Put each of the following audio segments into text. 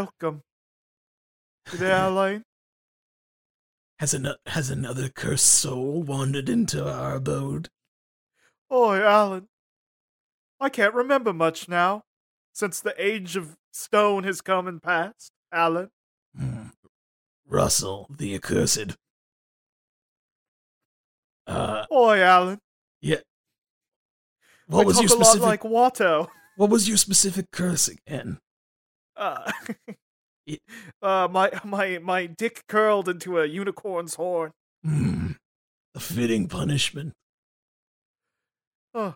Welcome. Good day, Alain. Has an has another cursed soul wandered into our abode? Oi, Alan. I can't remember much now, since the age of stone has come and passed, Alan. Hmm. Russell, the accursed. Uh, Oi, Alan. yeah. What I was talk your a lot like Watto. What was your specific curse again? Uh, uh, my my my dick curled into a unicorn's horn. Hmm. A fitting punishment. Oh,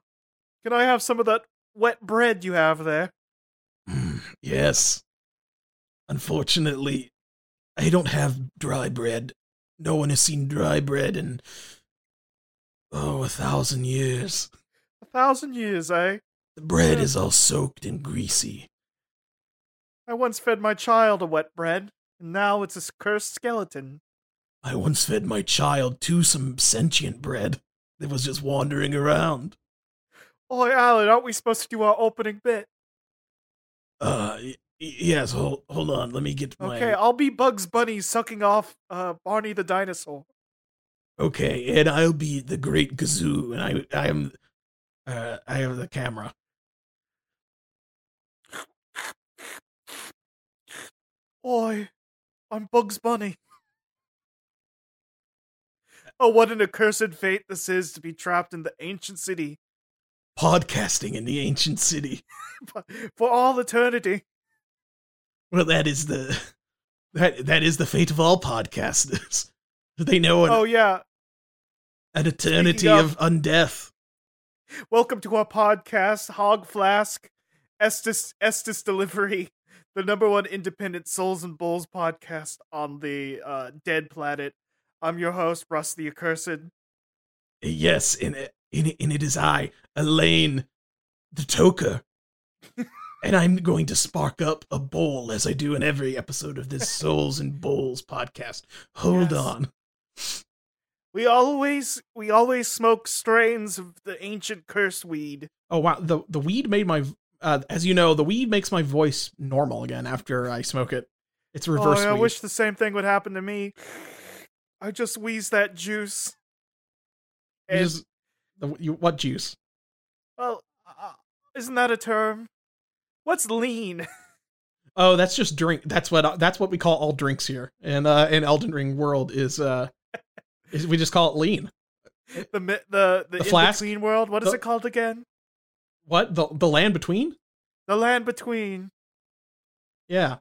can I have some of that wet bread you have there? Hmm. Yes. Unfortunately, I don't have dry bread. No one has seen dry bread in oh a thousand years. A thousand years, eh? The bread Yeah. is all soaked and greasy. I once fed my child a wet bread, and now it's a cursed skeleton. I once fed my child to some sentient bread that was just wandering around. Oi, Alan, aren't we supposed to do our opening bit? Uh, y- yes. Hold, hold on. Let me get my. Okay, I'll be Bugs Bunny sucking off uh, Barney the dinosaur. Okay, and I'll be the Great Gazoo, and I, I am, uh, I have the camera. Oi, I'm Bugs Bunny. Oh, what an accursed fate this is to be trapped in the ancient city Podcasting in the ancient city. for all eternity. Well, that is the, that that is the fate of all podcasters. Do they know an, Oh, yeah. an eternity speaking of undeath. Welcome to our podcast, Hog Flask, Estus, Estus Delivery, the number one independent Souls and Bulls podcast on the uh, dead planet. I'm your host, Russ the Accursed. Yes, and it, and it, and it is I, Elaine, the Toker. and I'm going to spark up a bowl as I do in every episode of this Souls and Bowls podcast. Hold Yes. on. We always we always smoke strains of the ancient cursed weed. Oh wow, the the weed made my uh, as you know, the weed makes my voice normal again after I smoke it. It's reverse oh, I weed. wish the same thing would happen to me. I just wheeze that juice. You just- the, you, what juice? well, uh, isn't that a term? What's lean? Oh, that's just drink. That's what that's what we call all drinks here. And uh, in Elden Ring world is uh, is we just call it lean. the the the, The flask? in world. What is The- it called again? What the the land between? The land between. Yeah.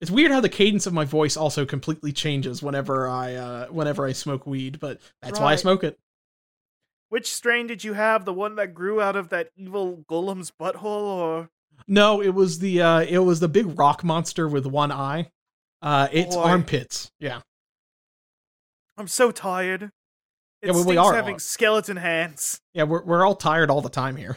It's weird how the cadence of my voice also completely changes whenever I uh whenever I smoke weed, but that's why I smoke it. Which strain did you have? The one that grew out of that evil golem's butthole, or No, it was the uh it was the big rock monster with one eye. Uh it's Boy. armpits. Yeah. I'm so tired. It Yeah, well, we are having all- skeleton hands. Yeah, we're we're all tired all the time here.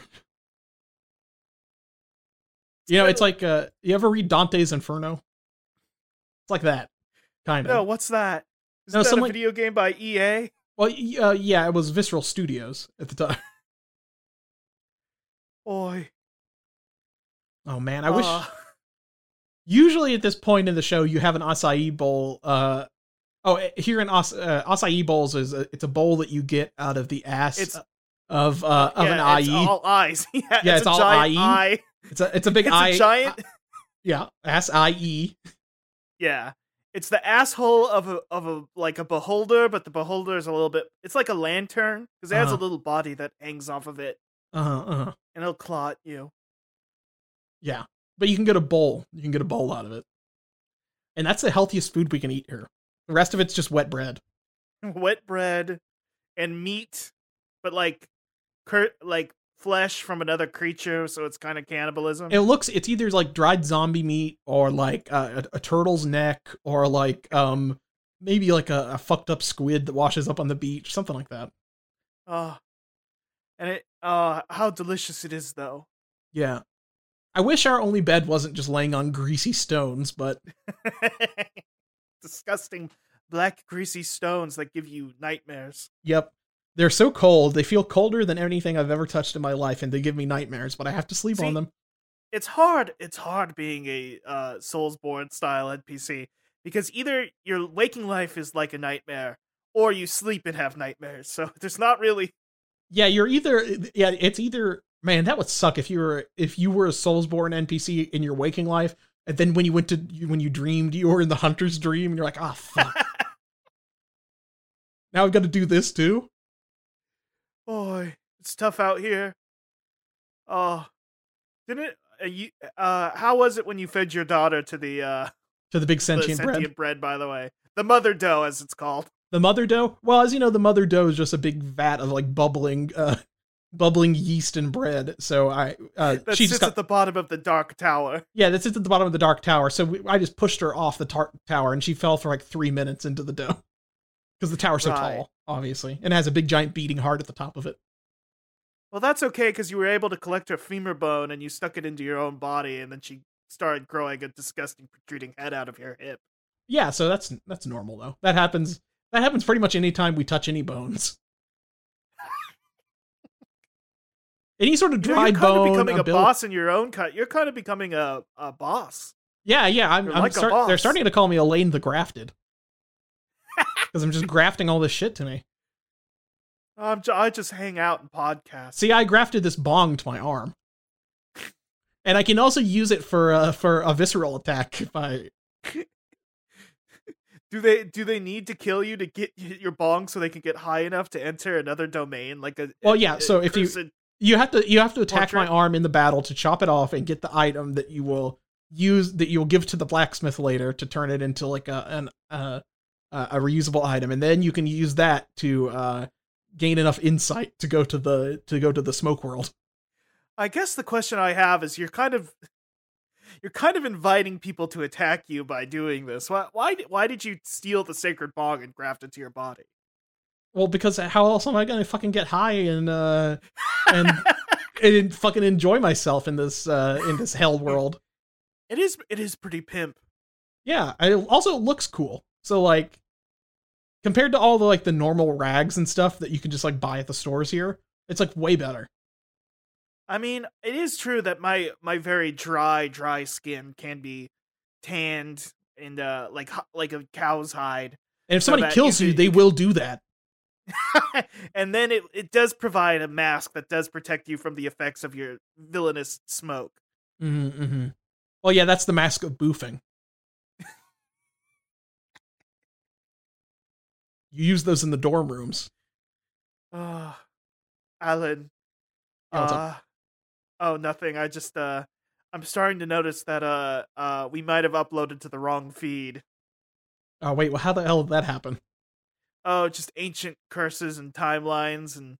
You know, it's like uh you ever read Dante's Inferno? It's like that. Kind of. No, what's that? Is No, that some a video game by EA? Well, uh, yeah, it was Visceral Studios at the time. Boy, Oh man, I wish uh, usually at this point in the show you have an acai bowl uh oh eh, here in As- uh, acai bowls is a, it's a bowl that you get out of the ass It's- of uh of yeah, an it's IE. all eyes. yeah, Yeah, it's, it's all IE. eye. It's a it's a big It's eye a giant. yeah ass ie Yeah, it's the asshole of a of a like a beholder, but the beholder is a little bit. It's like a lantern because it has a Uh-huh. little body that hangs off of it, uh-huh, uh-huh and it'll claw at you. yeah but you can get a bowl you can get a bowl out of it and that's the healthiest food we can eat here the rest of it's just wet bread Wet bread and meat, but like, cur- like flesh from another creature, so it's kind of cannibalism. it looks it's either like dried zombie meat or like uh, a, a turtle's neck or like um maybe like a, a fucked up squid that washes up on the beach something like that Oh, and it. Uh, how delicious it is, though. yeah i wish our only bed wasn't just laying on greasy stones but Disgusting black greasy stones that give you nightmares. yep they're so cold they feel colder than anything i've ever touched in my life and they give me nightmares but i have to sleep See, on them it's hard. It's hard being a uh, Soulsborne style NPC because either your waking life is like a nightmare, or you sleep and have nightmares. So there's not really. Yeah, you're either yeah, it's either man, that would suck if you were if you were a Soulsborne NPC in your waking life, and then when you went to when you dreamed you were in the hunter's dream, and you're like, ah, oh, fuck. now I've got to do this too. Boy, it's tough out here. Oh, didn't it? Uh, you, uh, how was it when you fed your daughter to the uh to the big sentient, the sentient bread? bread? By the way, the mother dough, as it's called. The mother dough. Well, as you know, the mother dough is just a big vat of like bubbling, uh, bubbling yeast and bread. So I, uh, that she sits just got, at the bottom of the dark tower. Yeah, that sits at the bottom of the dark tower. So we, I just pushed her off the tar- tower, and she fell for like three minutes into the dough because the tower's so Right. tall, obviously, and has a big giant beating heart at the top of it. Well, that's okay because you were able to collect her femur bone and you stuck it into your own body, and then she started growing a disgusting protruding head out of your hip. Yeah, so that's that's normal though. That happens. That happens pretty much anytime we touch any bones. any sort of You know, you're kind bone. of becoming a boss in your own cut. You're kind of becoming a, a boss. Yeah, yeah. I'm. I'm like start- they're starting to call me Elaine the Grafted because I'm just grafting all this shit to me. I'm j- I just hang out and podcast. See, I grafted this bong to my arm, and I can also use it for uh, for a visceral attack if I. do they do they need to kill you to get your bong so they can get high enough to enter another domain like a Well, yeah, a so if you- You have to you have to attack my arm in the battle to chop it off and get the item that you will use that you'll give to the blacksmith later to turn it into like a an uh, a reusable item, and then you can use that to uh, gain enough insight to go to the to go to the smoke world. I guess the question I have is you're kind of you're kind of inviting people to attack you by doing this. Why why why did you steal the sacred bong and graft it to your body? Well, because how else am I gonna fucking get high and uh and and fucking enjoy myself in this uh in this hell world? It is it is pretty pimp. Yeah, it also looks cool. So like compared to all the like the normal rags and stuff that you can just like buy at the stores here, it's like way better. I mean, it is true that my my very dry dry skin can be tanned and uh like like a cow's hide. And if So somebody kills you you, they will do that. and then it, it does provide a mask that does protect you from the effects of your villainous smoke. Mm-hmm, mm-hmm. Well, yeah, that's the mask of boofing. You use those in the dorm rooms. Uh, Alan. Yeah, uh, oh, nothing. I just uh, I'm starting to notice that uh, uh, we might have uploaded to the wrong feed. Oh wait, well, how the hell did that happen? Oh, just ancient curses and timelines and.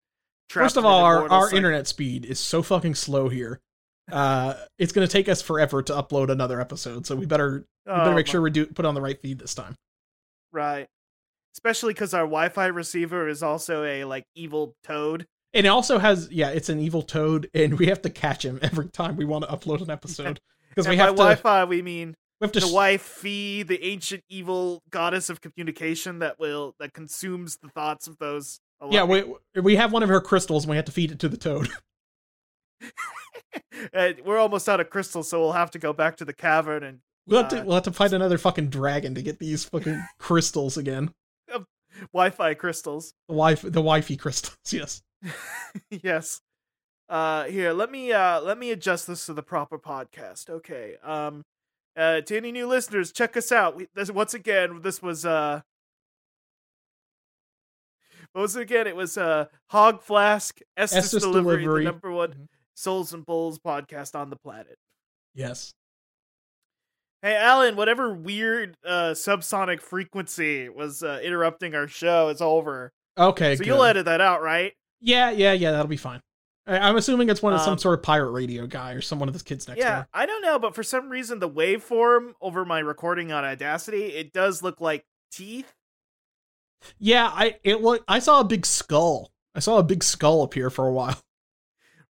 First of all, our, our cycle. internet speed is so fucking slow here. Uh, it's gonna take us forever to upload another episode, so we better we better Oh, make my- sure we do put on the right feed this time. Right. Especially because our Wi-Fi receiver is also a like evil toad. And it also has yeah, it's an evil toad, and we have to catch him every time we want to upload an episode because we by have to Wi-Fi, we mean we have to the wife-fee, the ancient evil goddess of communication that will that consumes the thoughts of those. yeah we we have one of her crystals, and we have to feed it to the toad. Uh, we're almost out of crystals, so we'll have to go back to the cavern and We'll have to Uh, we'll have to find another fucking dragon to get these fucking crystals again. Wi-Fi crystals. The wife the wifey crystals, yes. yes. Uh, here, let me uh let me adjust this to the proper podcast. Okay. Um, uh, to any new listeners, check us out. We, this, once again, this was uh. Once again, it was uh Hog Flask Estus, Estus Delivery, Delivery. the number one Mhm. Souls and Bulls podcast on the planet. Yes. Hey, Alan, whatever weird uh subsonic frequency was uh, interrupting our show is over. Okay. so good. you'll edit that out, right? Yeah, yeah, yeah. That'll be fine. I, I'm assuming it's one of some Um, sort of pirate radio guy or some one of his kids next yeah, door. I don't know, but for some reason, the waveform over my recording on Audacity, it does look like teeth. Yeah, I it look. I saw a big skull. I saw a big skull appear for a while.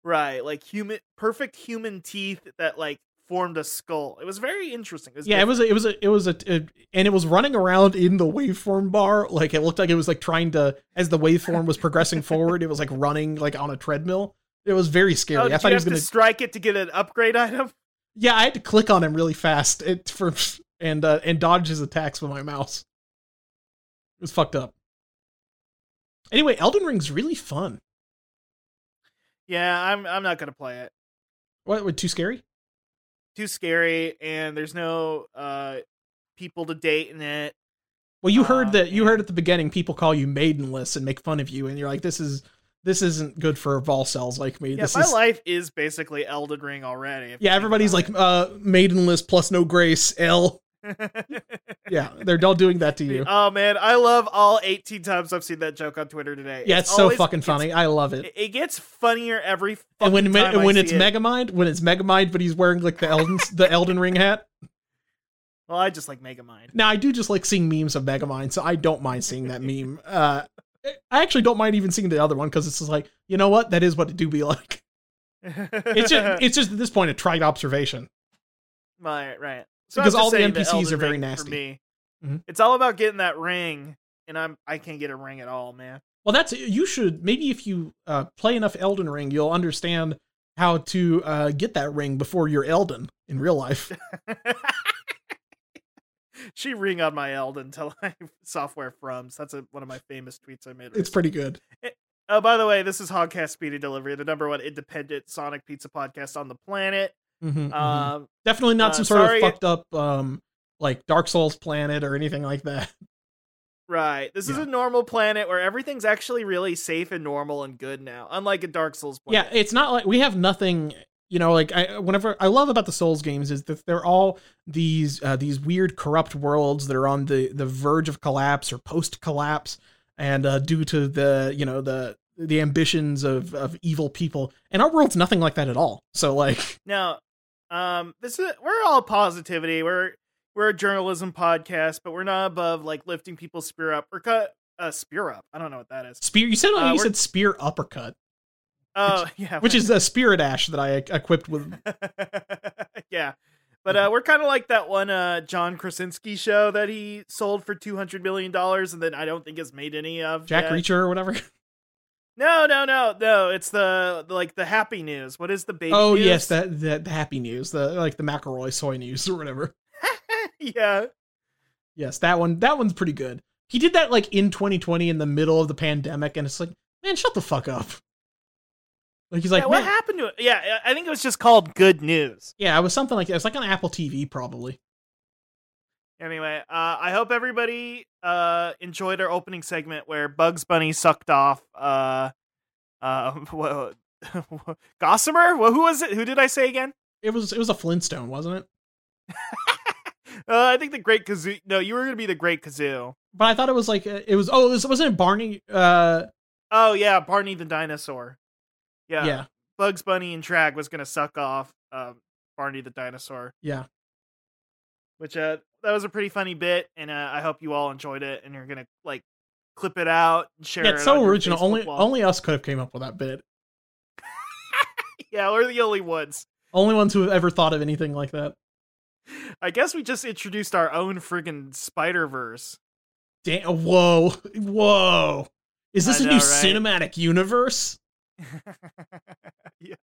Right, like human, perfect human teeth that like formed a skull. It was very interesting. It was Yeah, it was. A, it was. A, it was a, a- and it was running around in the waveform bar. Like it looked like it was like trying to, as the waveform was progressing forward, it was like running like on a treadmill. It was very Oh, scary. did I thought you he was gonna. strike it to get an upgrade item? Yeah, I had to click on him really fast it, for and uh, and dodge his attacks with my mouse. It was fucked up. Anyway, Elden Ring's really fun. Yeah, I'm I'm not gonna play it. What? what too scary? Too scary, and there's no uh people to date in it. Well, you heard Oh, that you heard at the beginning people call you maidenless and make fun of you, and you're like, this is this isn't good for vol cells like me. Yeah, this my is life is basically Elden Ring already. yeah. Everybody's like uh maidenless plus no grace. L. Yeah, they're all doing that to you. oh man, I love all 18 times I've seen that joke on Twitter today. Yeah, it's so always- fucking it's- funny. I love it. It, gets funnier every fucking And when time and I when see it's it. Megamind, when it's Megamind, but he's wearing like the Elden the Elden Ring hat. Well, I just like Megamind. Now I do just like seeing memes of Megamind, so I don't mind seeing that meme. Uh, I actually don't mind even seeing the other one because it's just like, you know what, that is what it do be like. It's just it's just at this point a trite observation. right, right. So Because all the NPCs are very Ring, nasty. For me, Mhm. it's all about getting that ring, and I'm I can't get a ring at all, man. Well, that's you should maybe if you uh, play enough Elden Ring, you'll understand how to uh, get that ring before you're Elden in real life. she ring on my Elden until I software frums. That's a, one of my famous tweets I made. It's pretty good. Oh, by the way, this is Hogcast Speedy Delivery, the number one independent Sonic pizza podcast on the planet. Mhm, mhm. Um, Definitely not uh, some sort sorry- of fucked up um, like Dark Souls planet or anything like that. right. This is a normal planet where everything's actually really safe and normal and good now, unlike a Dark Souls Yeah, it's not like we have nothing. You know, like I whenever I love about the Souls games is that they're all these uh, these weird corrupt worlds that are on the the verge of collapse or post collapse, and uh, due to the you know the the ambitions of of evil people. And our world's nothing like that at all. So like, Now, um, this is we're all positivity. We're we're a journalism podcast, but we're not above like lifting people's spear up or cut uh spear up. I don't know what that is. spear. You said Uh, you said spear uppercut, Oh yeah, which is a spirit ash that I equipped with. yeah. But uh, we're kind of like that one uh, John Krasinski show that he sold for two hundred million dollars, and then I don't think has made any of. Jack yet. Reacher or whatever. No, no, no, no. It's the, like the happy news. What is the baby? oh news? yes, that, that the happy news, the like the McElroy soy news or whatever. yeah. Yes, that one. That one's pretty good. He did that like in 2020 in the middle of the pandemic, and it's like, man, shut the fuck up. Like he's like, yeah, what happened to it? Yeah, I think it was just called Good News. yeah, it was something like that. was like on Apple TV probably. Anyway, uh, I hope everybody uh, enjoyed our opening segment where Bugs Bunny sucked off uh, uh, what, Gossamer. Well, who was it? Who did I say again? It was it was a Flintstone, wasn't it? Uh, I think the Great Kazoo. No, you were gonna be the Great Kazoo. But I thought it was like uh, it was. Oh, it was, wasn't it Barney? Uh, Oh yeah, Barney the dinosaur. Yeah, yeah, Bugs Bunny and Drag was gonna suck off um, Barney the dinosaur, yeah. which uh, that was a pretty funny bit, and uh, I hope you all enjoyed it, and you're gonna like clip it out and share Yeah, it. it's on so original. Only wall. only us could have came up with that bit. yeah, we're the only ones. Only ones who have ever thought of anything like that. I guess we just introduced our own friggin' Spider Verse. Damn! Whoa! Whoa! Is this I a know, new right? cinematic universe? yeah,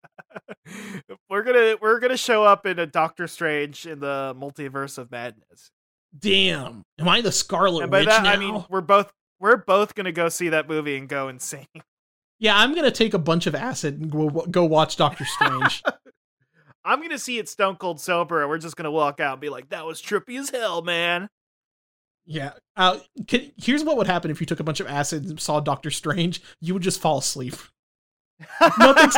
we're gonna we're gonna show up in a Doctor Strange in the multiverse of madness. Damn! Am I the Scarlet and by Witch that now? I mean we're both we're both gonna go see that movie and go insane. yeah, I'm gonna take a bunch of acid and go, go watch Doctor Strange. I'm gonna see it stone cold sober, and we're just gonna walk out and be like, "That was trippy as hell, man." yeah. Uh, can, here's what would happen if you took a bunch of acid and saw Doctor Strange. You would just fall asleep. Nothing's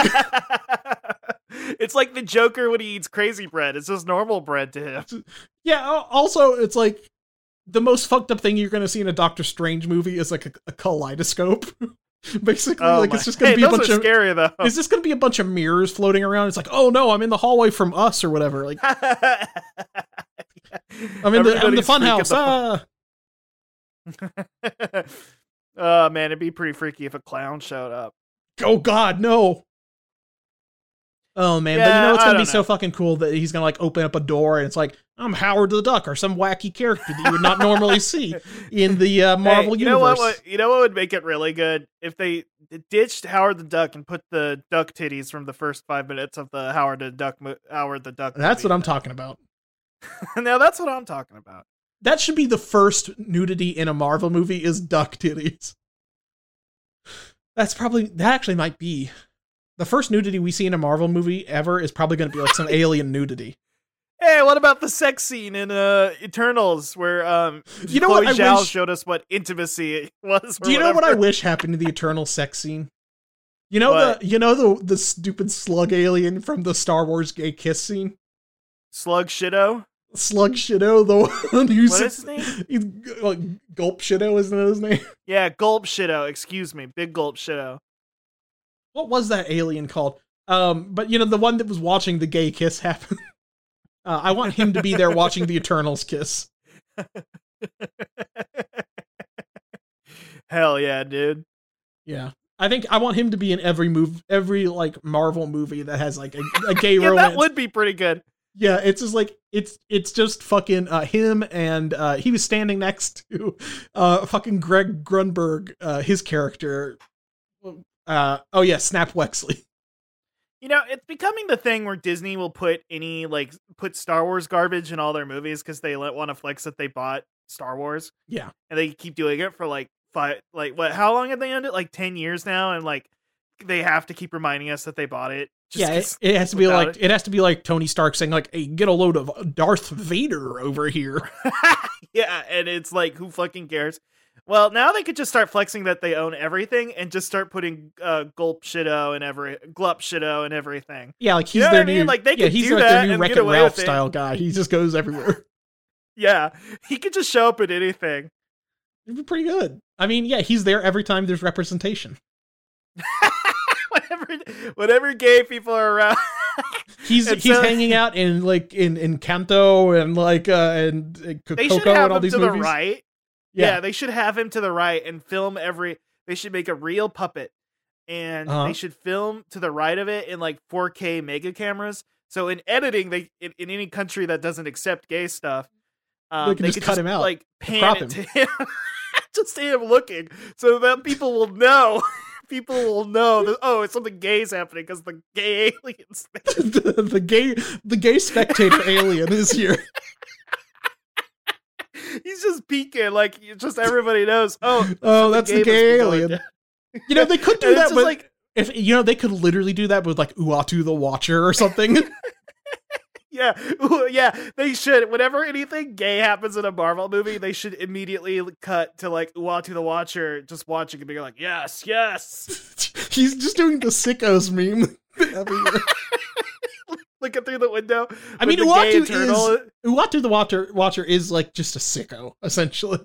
it's like the Joker when he eats crazy bread. It's just normal bread to him. Yeah. Also, it's like the most fucked up thing you're gonna see in a Doctor Strange movie is like a, a kaleidoscope. Basically, Oh like my- it's just gonna hey, be a bunch of. scary though. Is this gonna be a bunch of mirrors floating around? It's like, oh no, I'm in the hallway from us or whatever. Like I'm in the I'm the fun house. the Ah. oh man, it'd be pretty freaky if a clown showed up. Oh God, no. Oh man, but you know it's gonna be don't so fucking cool that he's gonna like open up a door and it's like, I'm Howard the Duck or some wacky character that you would not normally see in the uh, Marvel Hey, you universe. Know what, would- you know what would make it really good if they ditched Howard the Duck and put the duck titties from the first five minutes of the Howard the Duck mo- Howard the Duck. That's what. I'm talking about. now that's what I'm talking about. That should be the first nudity in a Marvel movie is duck titties. That's probably that actually might be the first nudity we see in a Marvel movie ever is probably going to be like some alien nudity. Hey, what about the sex scene in uh Eternals where um You know Chloe what I Zhao wish- showed us what intimacy was? Do you know what I wish happened to the Eternal sex scene? You know What? the you know the the stupid slug alien from the Star Wars gay kiss scene? Slug Shido? Slug Shido, the one who What is his name? he's, like, Gulp Shido, isn't that his name? Yeah, Gulp Shido. Excuse me, Big Gulp Shido. What was that alien called? Um, but you know the one that was watching the gay kiss happen. Uh, I want him to be there watching the Eternals kiss. Hell yeah, dude. Yeah, I think I want him to be in every move, every like Marvel movie that has like a, a gay Yeah, romance. that would be pretty good. Yeah, it's just like it's it's just fucking uh, him and uh, he was standing next to uh, fucking Greg Grunberg, uh, his character. Uh, oh yeah, Snap Wexley. You know, it's becoming the thing where Disney will put any like put Star Wars garbage in all their movies because they want to flex that they bought Star Wars. Yeah. and they keep doing it for like five, like what? How long have they owned it? Like ten years now, and like they have to keep reminding us that they bought it. Just yeah, it, it has to be like it. has to be like Tony Stark saying like, "Hey, get a load of Darth Vader over here." yeah, and it's like who fucking cares? Well, now they could just start flexing that they own everything and just start putting uh, gulp shido and every glup shido and everything. Yeah, like he's You know their I mean? new Like, they yeah, could he's do like that their new Wreck It Ralph style guy. He just goes everywhere. Yeah, he could just show up at anything. It'd be pretty good. I mean, yeah, he's there every time there's representation. Whenever, whenever gay people are around. He's And he's so- hanging out in like in in Encanto and like uh and uh, they should Coco have and all him these to movies. the right. Yeah. they should have him to the right and film every. They should make a real puppet, and Uh-huh. they should film to the right of it in like 4K mega cameras. So in editing, they in, in any country that doesn't accept gay stuff, um, They can just could cut him out, like pan it to him, just see him looking, so that people will know. People will know that oh, it's something gay is happening because the gay aliens. the, the gay the gay spectator alien is here. He's just peeking, like just everybody knows. Oh, Oh, that's the gay alien. You know they could do that but like if you know they could literally do that with like Uatu the Watcher or something. Yeah, yeah, they should. Whenever anything gay happens in a Marvel movie, they should immediately cut to like Uatu the Watcher just watching and being like, "Yes, yes," He's just doing the sickos meme looking through the window. I mean, Uatu is Uatu the Watcher Watcher is like just a sicko essentially.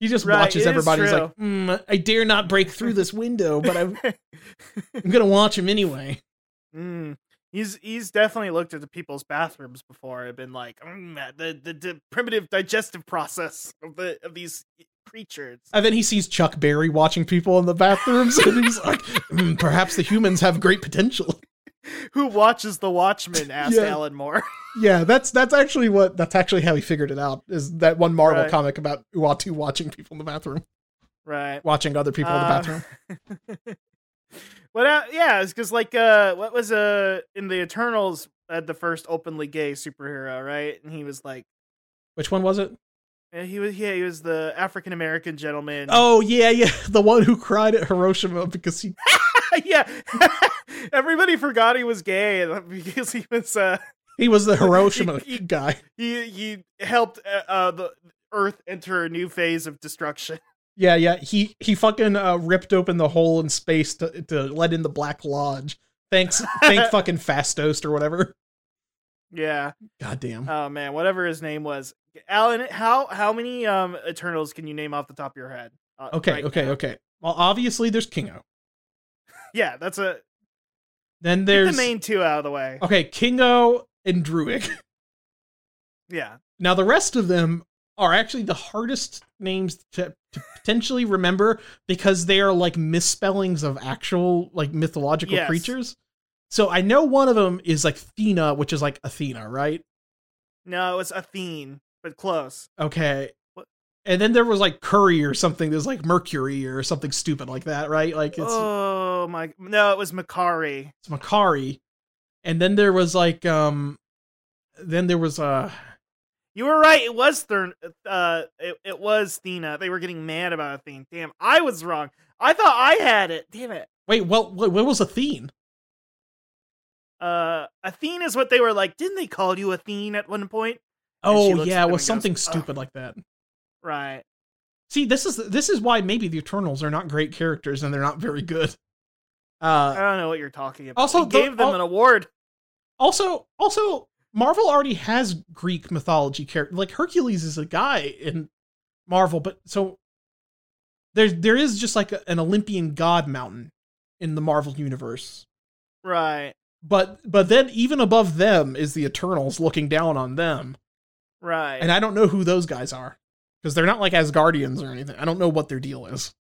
He just Right, watches everybody. He's like, mm, I dare not break through this window, but I'm, I'm gonna watch him anyway. Mm. He's he's definitely looked at the people's bathrooms before and been like, mm, the, the the primitive digestive process of the of these creatures. And then he sees Chuck Berry watching people in the bathrooms, and he's like, "Mm, perhaps the humans have great potential. Who watches The Watchmen? Asked Yeah. Alan Moore. Yeah, that's that's actually what that's actually how he figured it out. Is that one Marvel Right. comic about Uatu watching people in the bathroom, right. watching other people in the Uh, bathroom. But uh, yeah, it's because like uh, what was uh in the Eternals uh, the first openly gay superhero, right? And he was like, Which one was it? uh, he was yeah, he was the African American gentleman. Oh yeah, yeah, the one who cried at Hiroshima because he. yeah, everybody forgot he was gay because he was uh He was the Hiroshima He- he- guy. he he helped uh, uh the Earth enter a new phase of destruction. Yeah, yeah. He he fucking uh, ripped open the hole in space to to let in the Black Lodge. Thanks, thank fucking Phastos or whatever. Yeah. God damn. Oh man, whatever his name was. Alan, how how many um Eternals can you name off the top of your head? Uh, Okay, right okay, now? okay. Well, obviously there's Kingo. Yeah, that's a Then get there's the main two out of the way. okay, Kingo and Druig. Yeah. Now the rest of them are actually the hardest names to, to potentially remember because they are like misspellings of actual like mythological Yes. creatures. So I know one of them is like Thena, which is like Athena, right? No, it was Athene, but close. Okay. What? And then there was like Curry or something. There's like Mercury or something stupid like that, right? Like it's oh my! No, it was Makari. it's Makari. And then there was like um then there was uh You were right. It was Thern. Uh, it, it was Thena. They were getting mad about Athene. Damn, I was wrong. I thought I had it. Damn it. wait, well what, what was Athene? Uh, Athene is what they were like. Didn't they call you Athene at one point? Oh yeah, it was something goes, stupid like that. Right. See, this is this is why maybe the Eternals are not great characters and they're not very good. I Uh don't know what you're talking about. Also, we the- gave them an award. also also Marvel already has Greek mythology character. Like Hercules is a guy in Marvel, but so there there is just like a- an Olympian god mountain in the Marvel universe. Right. But but then even above them is the Eternals looking down on them. Right. And I don't know who those guys are because they're not like Asgardians or anything. I don't know what their deal is.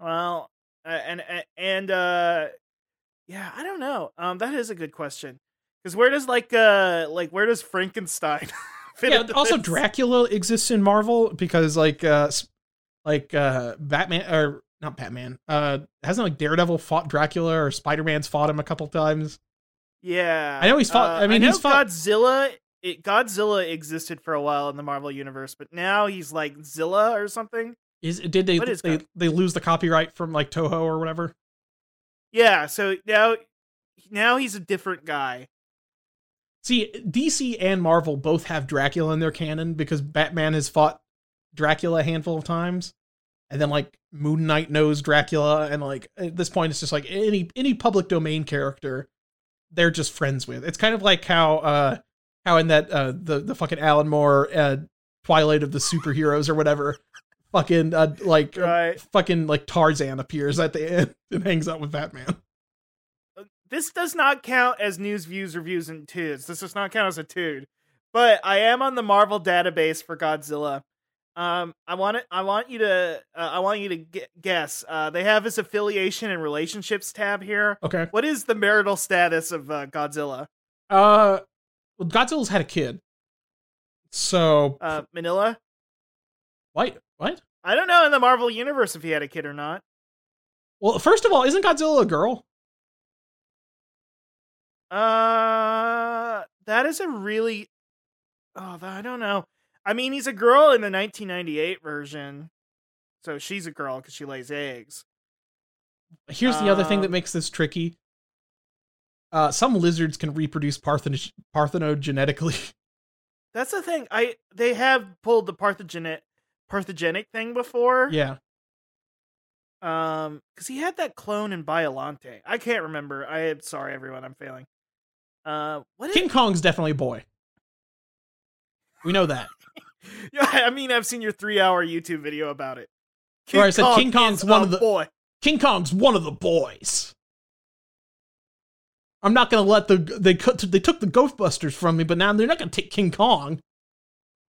Well, uh, and and- and uh, yeah, I don't know. Um, that is a good question. Because where does like uh like where does Frankenstein fit? yeah, also this? Dracula exists in Marvel because like uh like uh Batman or not Batman. Uh hasn't like Daredevil fought Dracula or Spider-Man's fought him a couple times. Yeah, I know he's fought- Uh, I mean, know he's fought- Godzilla. It, Godzilla existed for a while in the Marvel universe, but now he's like Zilla or something. Is did they What they, God- they lose the copyright from like Toho or whatever? Yeah, so now now he's a different guy. See, DC and Marvel both have Dracula in their canon because Batman has fought Dracula a handful of times. And then like Moon Knight knows Dracula and like at this point it's just like any any public domain character they're just friends with. It's kind of like how uh how in that uh the the fucking Alan Moore uh Twilight of the Superheroes or whatever fucking uh like Right. fucking like Tarzan appears at the end and hangs out with Batman. This does not count as news, views, reviews, and tudes. This does not count as a tude. But I am on the Marvel database for Godzilla. Um, I want it. I want you to. Uh, I want you to gu- guess. Uh, they have his affiliation and relationships tab here. Okay. What is the marital status of uh, Godzilla? Uh well Godzilla's had a kid. So Uh, Manila. What? What? I don't know in the Marvel universe if he had a kid or not. Well, first of all, isn't Godzilla a girl? Uh, that is a really. Oh, I don't know. I mean, he's a girl in the 1998 version, so she's a girl because she lays eggs. Here's the other thing that Um, makes this tricky. Uh, some lizards can reproduce partheno- parthenogenetically. That's the thing. I they have pulled the parthogenic parthogenic thing before. yeah. Um, because he had that clone in Biolante. I can't remember. I am sorry, everyone. I'm failing. Uh, what? King Kong's definitely a boy. We know that. yeah, I mean, I've seen your three-hour YouTube video about it. Where I said King Kong's one of the- boy. King Kong's one of the boys. I'm not gonna let the they cut they took the Ghostbusters from me, but now they're not gonna take King Kong.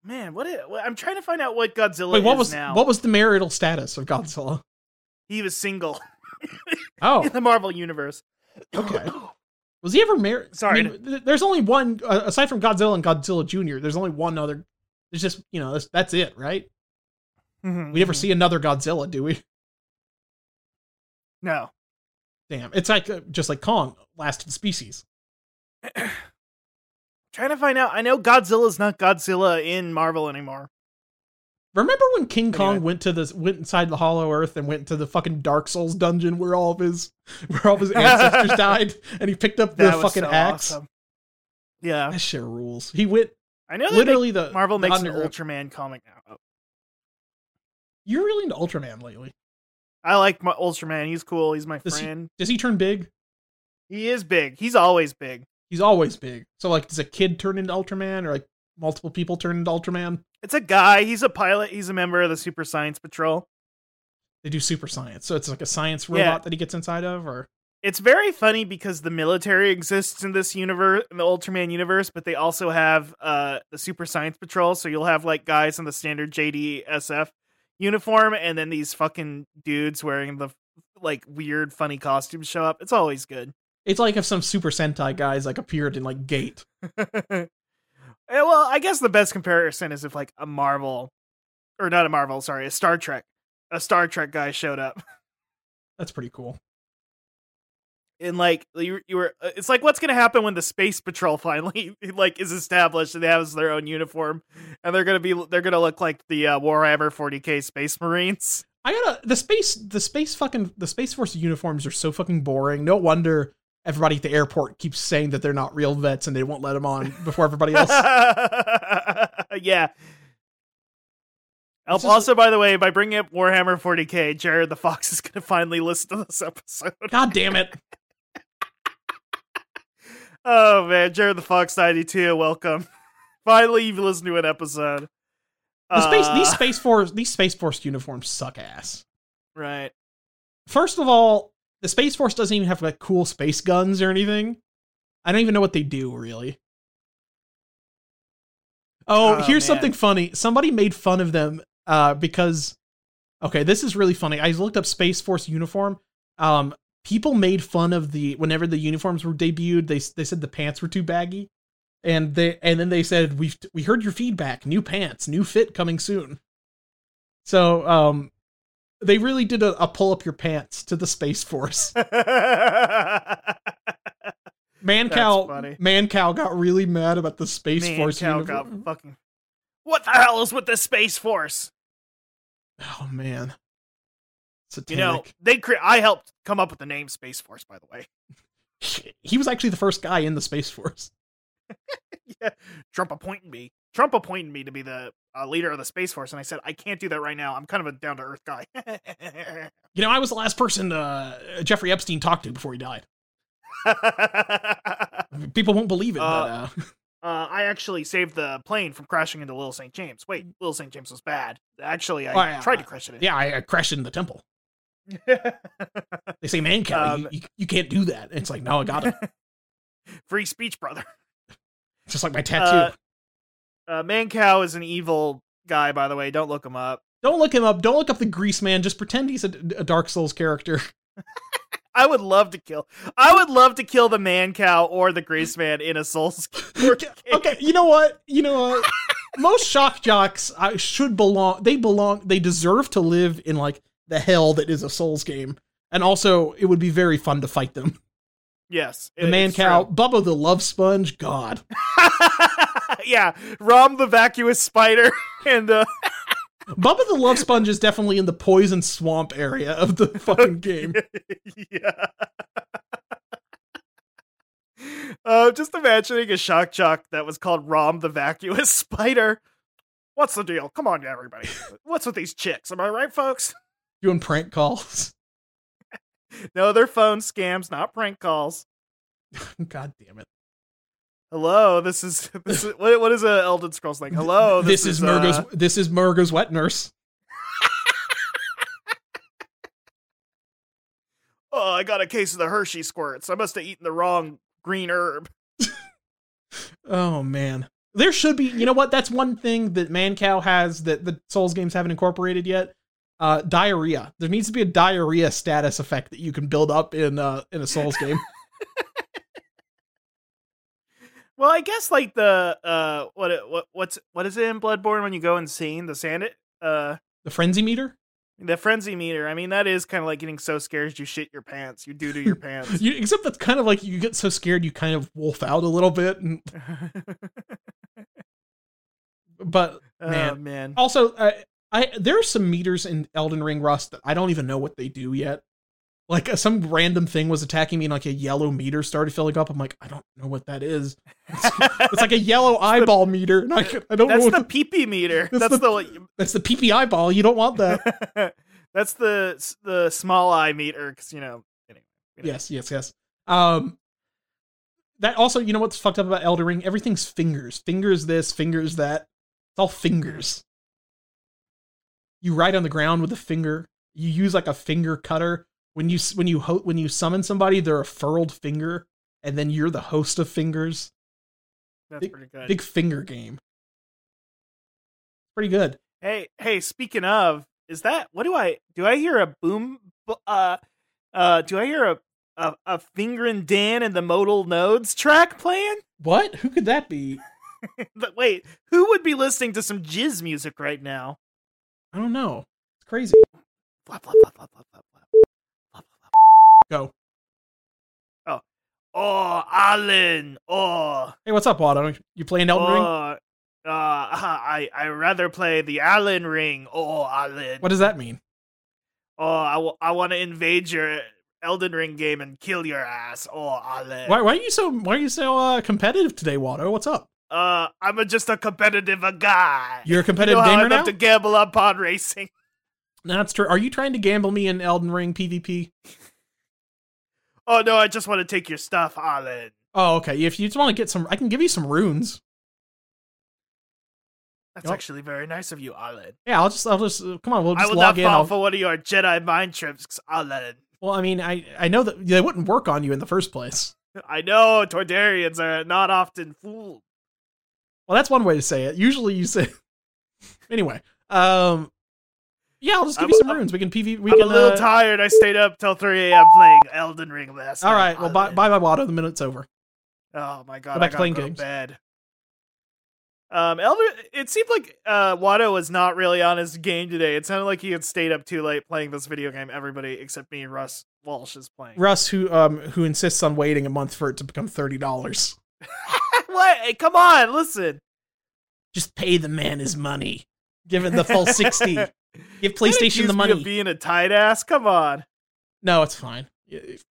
Man, what? i- what- I'm trying to find out what Godzilla Wait, what is was now. what was the marital status of Godzilla? he was single Oh, in the Marvel universe. okay. Was he ever married? Sorry. I mean, th- there's only one uh, aside from Godzilla and Godzilla Junior. There's only one other. There's just you know that's, that's it, right? We never see another Godzilla, do we? No. Damn, it's like uh, just like Kong, last of the species. Trying to find out. I know Godzilla's not Godzilla in Marvel anymore. Remember when King Kong Anyway. went to the went inside the Hollow Earth and went to the fucking Dark Souls dungeon where all of his where all of his ancestors died, and he picked up the That fucking so axe. awesome. Yeah, That shit rules. He went I know. Literally the Marvel the makes an Ultraman comic now. Oh. You're really into Ultraman lately. I like my Ultraman. He's cool. He's my Does he- friend. Does he turn big? He is big. He's always big. He's always big. So like, does a kid turn into Ultraman, or like multiple people turn into Ultraman? It's a guy. He's a pilot. He's a member of the Super Science Patrol. They do super science, so it's like a science Yeah. robot that he gets inside of, or It's very funny because the military exists in this universe, in the Ultraman universe, but they also have uh the Super Science Patrol. So you'll have like guys in the standard JSDF uniform, and then these fucking dudes wearing the like weird, funny costumes show up. It's always good. it's like if some Super Sentai guys like appeared in like Gate. Eh, well, I guess the best comparison is if like a Marvel, or not a Marvel, sorry, a Star Trek, a Star Trek guy showed up. That's pretty cool. and like you, you were uh, it's like what's gonna happen when the space patrol finally like is established and they have their own uniform and they're gonna be they're gonna look like the uh, warhammer 40k space marines I gotta the space the space fucking the space force uniforms are so fucking boring. No wonder everybody at the airport keeps saying that they're not real vets and they won't let them on before everybody else. yeah just- also, by the way, by bringing up Warhammer 40k, Jared the Fox is going to finally listen to this episode. God damn it! Oh man, Jared the Fox 92, welcome. Finally, you've listened to an episode. The space Uh, these space force these space force uniforms suck ass. right. First of all, the space force doesn't even have like cool space guns or anything. I don't even know what they do really. Oh, Oh, here's man. something funny. Somebody made fun of them uh, because okay, this is really funny. I looked up Space Force uniform. Um, people made fun of the whenever the uniforms were debuted. They they said the pants were too baggy, and they and then they said we we heard your feedback. New pants, new fit coming soon. So um, they really did a, a pull up your pants to the Space Force. Mancow, man cow got really mad about the Space Man, Force uniform. got fucking. What the hell is with the Space Force? Oh man, satanic. You know, they cre- I helped come up with the name Space Force, by the way. he was actually the first guy in the Space Force. yeah, Trump appointed me. Trump appointed me to be the uh, leader of the Space Force, and I said I can't do that right now. I'm kind of a down to earth guy. You know, I was the last person uh, Jeffrey Epstein talked to before he died. People won't believe it, Uh, but uh, Uh, I actually saved the plane from crashing into Little St. James. Wait, Little St. James was bad. Actually, I Oh, tried to uh, crash it in. yeah, I, crashed into the temple. They say, Mancow, Um, you, you, you can't do that. It's like, no, I got it. Free speech, brother. Just like my tattoo. Uh, uh, Mancow is an evil guy, by the way. Don't look him up. Don't look him up. Don't look up the Greaseman. Just pretend he's a, a Dark Souls character. I would love to kill. I would love to kill the Mancow or the Greaseman in a Souls. Game. Okay, you know what? You know what? Most shock jocks I should belong. They belong. They deserve to live in like the hell that is a Souls game. And also, it would be very fun to fight them. Yes, The Mancow, Bubba the love sponge. God, yeah, Rom the vacuous spider, and uh, Bubba the love sponge is definitely in the poison swamp area of the fucking game. yeah. Uh, just imagining a shock jock that was called Rom the vacuous spider. What's the deal? Come on, everybody. What's with these chicks? Am I right, folks? Doing prank calls. No, they're phone scams, not prank calls. God damn it. Hello, this is this is what, what is a Elden Scrolls thing? Hello, this, is, Mergo's. uh, this is Mergo's wet nurse. oh, I got a case of the Hershey squirts. I must have eaten the wrong green herb. Oh man. There should be, you know what? That's one thing that Mancow has that the Souls games haven't incorporated yet. Uh, diarrhea. There needs to be a diarrhea status effect that you can build up in uh, in a Souls game. Well, I guess like the uh what what what's what is it in Bloodborne when you go insane? The sand it uh The frenzy meter. the frenzy meter. I mean that is kind of like getting so scared you shit your pants. You do to your pants. You, except that's kind of like you get so scared you kind of wolf out a little bit. And, but oh Man. man. also, uh, I there are some meters in Elden Ring Rust that I don't even know what they do yet. Like uh, some random thing was attacking me, and like a yellow meter started filling up. I'm like, I don't know what that is. It's like a yellow eyeball meter, and I, I don't know That's what the the, pee pee meter. That's That's, the- the, that's the PP eyeball. You don't want that. That's the the small eye meter cuz you know. Anyway, you know. yes, yes, yes. Um, that also, you know what's fucked up about Elden Ring? Everything's fingers. Fingers this, fingers that. It's all fingers. You write on the ground with a finger. You use like a finger cutter. When you when you ho- when you summon somebody, they're a furled finger, and then you're the host of fingers. That's pretty good. Big finger game. Pretty good. Hey, hey, speaking of, is that what do I do I hear a boom uh uh do I hear a a, a finger and Dan and the modal nodes track playing? What? Who could that be? But Wait, who would be listening to some jizz music right now? I don't know. It's crazy. Flap, flap, flap, Go. Oh, Oh, Alan. Oh, Hey, what's up, Watto? You playing Elden Ring? oh. Uh, I I rather play the Alan Ring. Oh, Alan. What does that mean? Oh, I, w- I want to invade your Elden Ring game and kill your ass. Oh, Alan. Why, why are you so Why are you so uh, competitive today, Watto? What's up? Uh, I'm a, just a competitive uh, guy. You're a you competitive know how I gamer love now. to gamble on pod racing. That's true. Are you trying to gamble me in Elden Ring PvP? Oh no, I just want to take your stuff, Alan. Oh, okay. If you just want to get some, I can give you some runes. That's Yep. actually very nice of you, Alan. Yeah, I'll just, I'll just uh, come on. We'll I just will log not in. fall I'll- for one of your Jedi mind trips, Alan. well, I mean, I, I know that they wouldn't work on you in the first place. I know Toydarians are not often fooled. Well, that's one way to say it. Usually, you say. anyway, um, yeah, I'll just give I'm- you some runes. We can PV. We I'm can. a little uh, tired. I stayed up till 3 a.m. playing Elden Ring last all night. right. Well, bye, bye, bye, Watto. The minute's over. Oh my god, Go back I to playing go games. to bed. Um, Elder. It seemed like uh, Watto was not really on his game today. It sounded like he had stayed up too late playing this video game. Everybody except me and Russ Walsh is playing. Russ, who um who insists on waiting a month for it to become thirty dollars. what? Hey, come on, listen. Just pay the man his money. Give him the full sixty. Give PlayStation the me money. of being a tight ass. Come on. No, it's fine.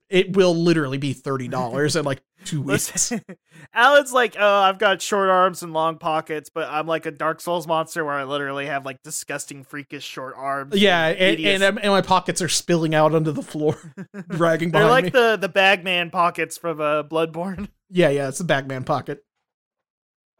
It will literally be thirty dollars in like two weeks. Alan's like, oh, I've got short arms and long pockets, but I'm like a Dark Souls monster where I literally have like disgusting, freakish short arms. Yeah, and, hideous- and, and my pockets are spilling out onto the floor, dragging they're like me. the the Bagman pockets from uh, Bloodborne. yeah, yeah, it's the Bagman pocket.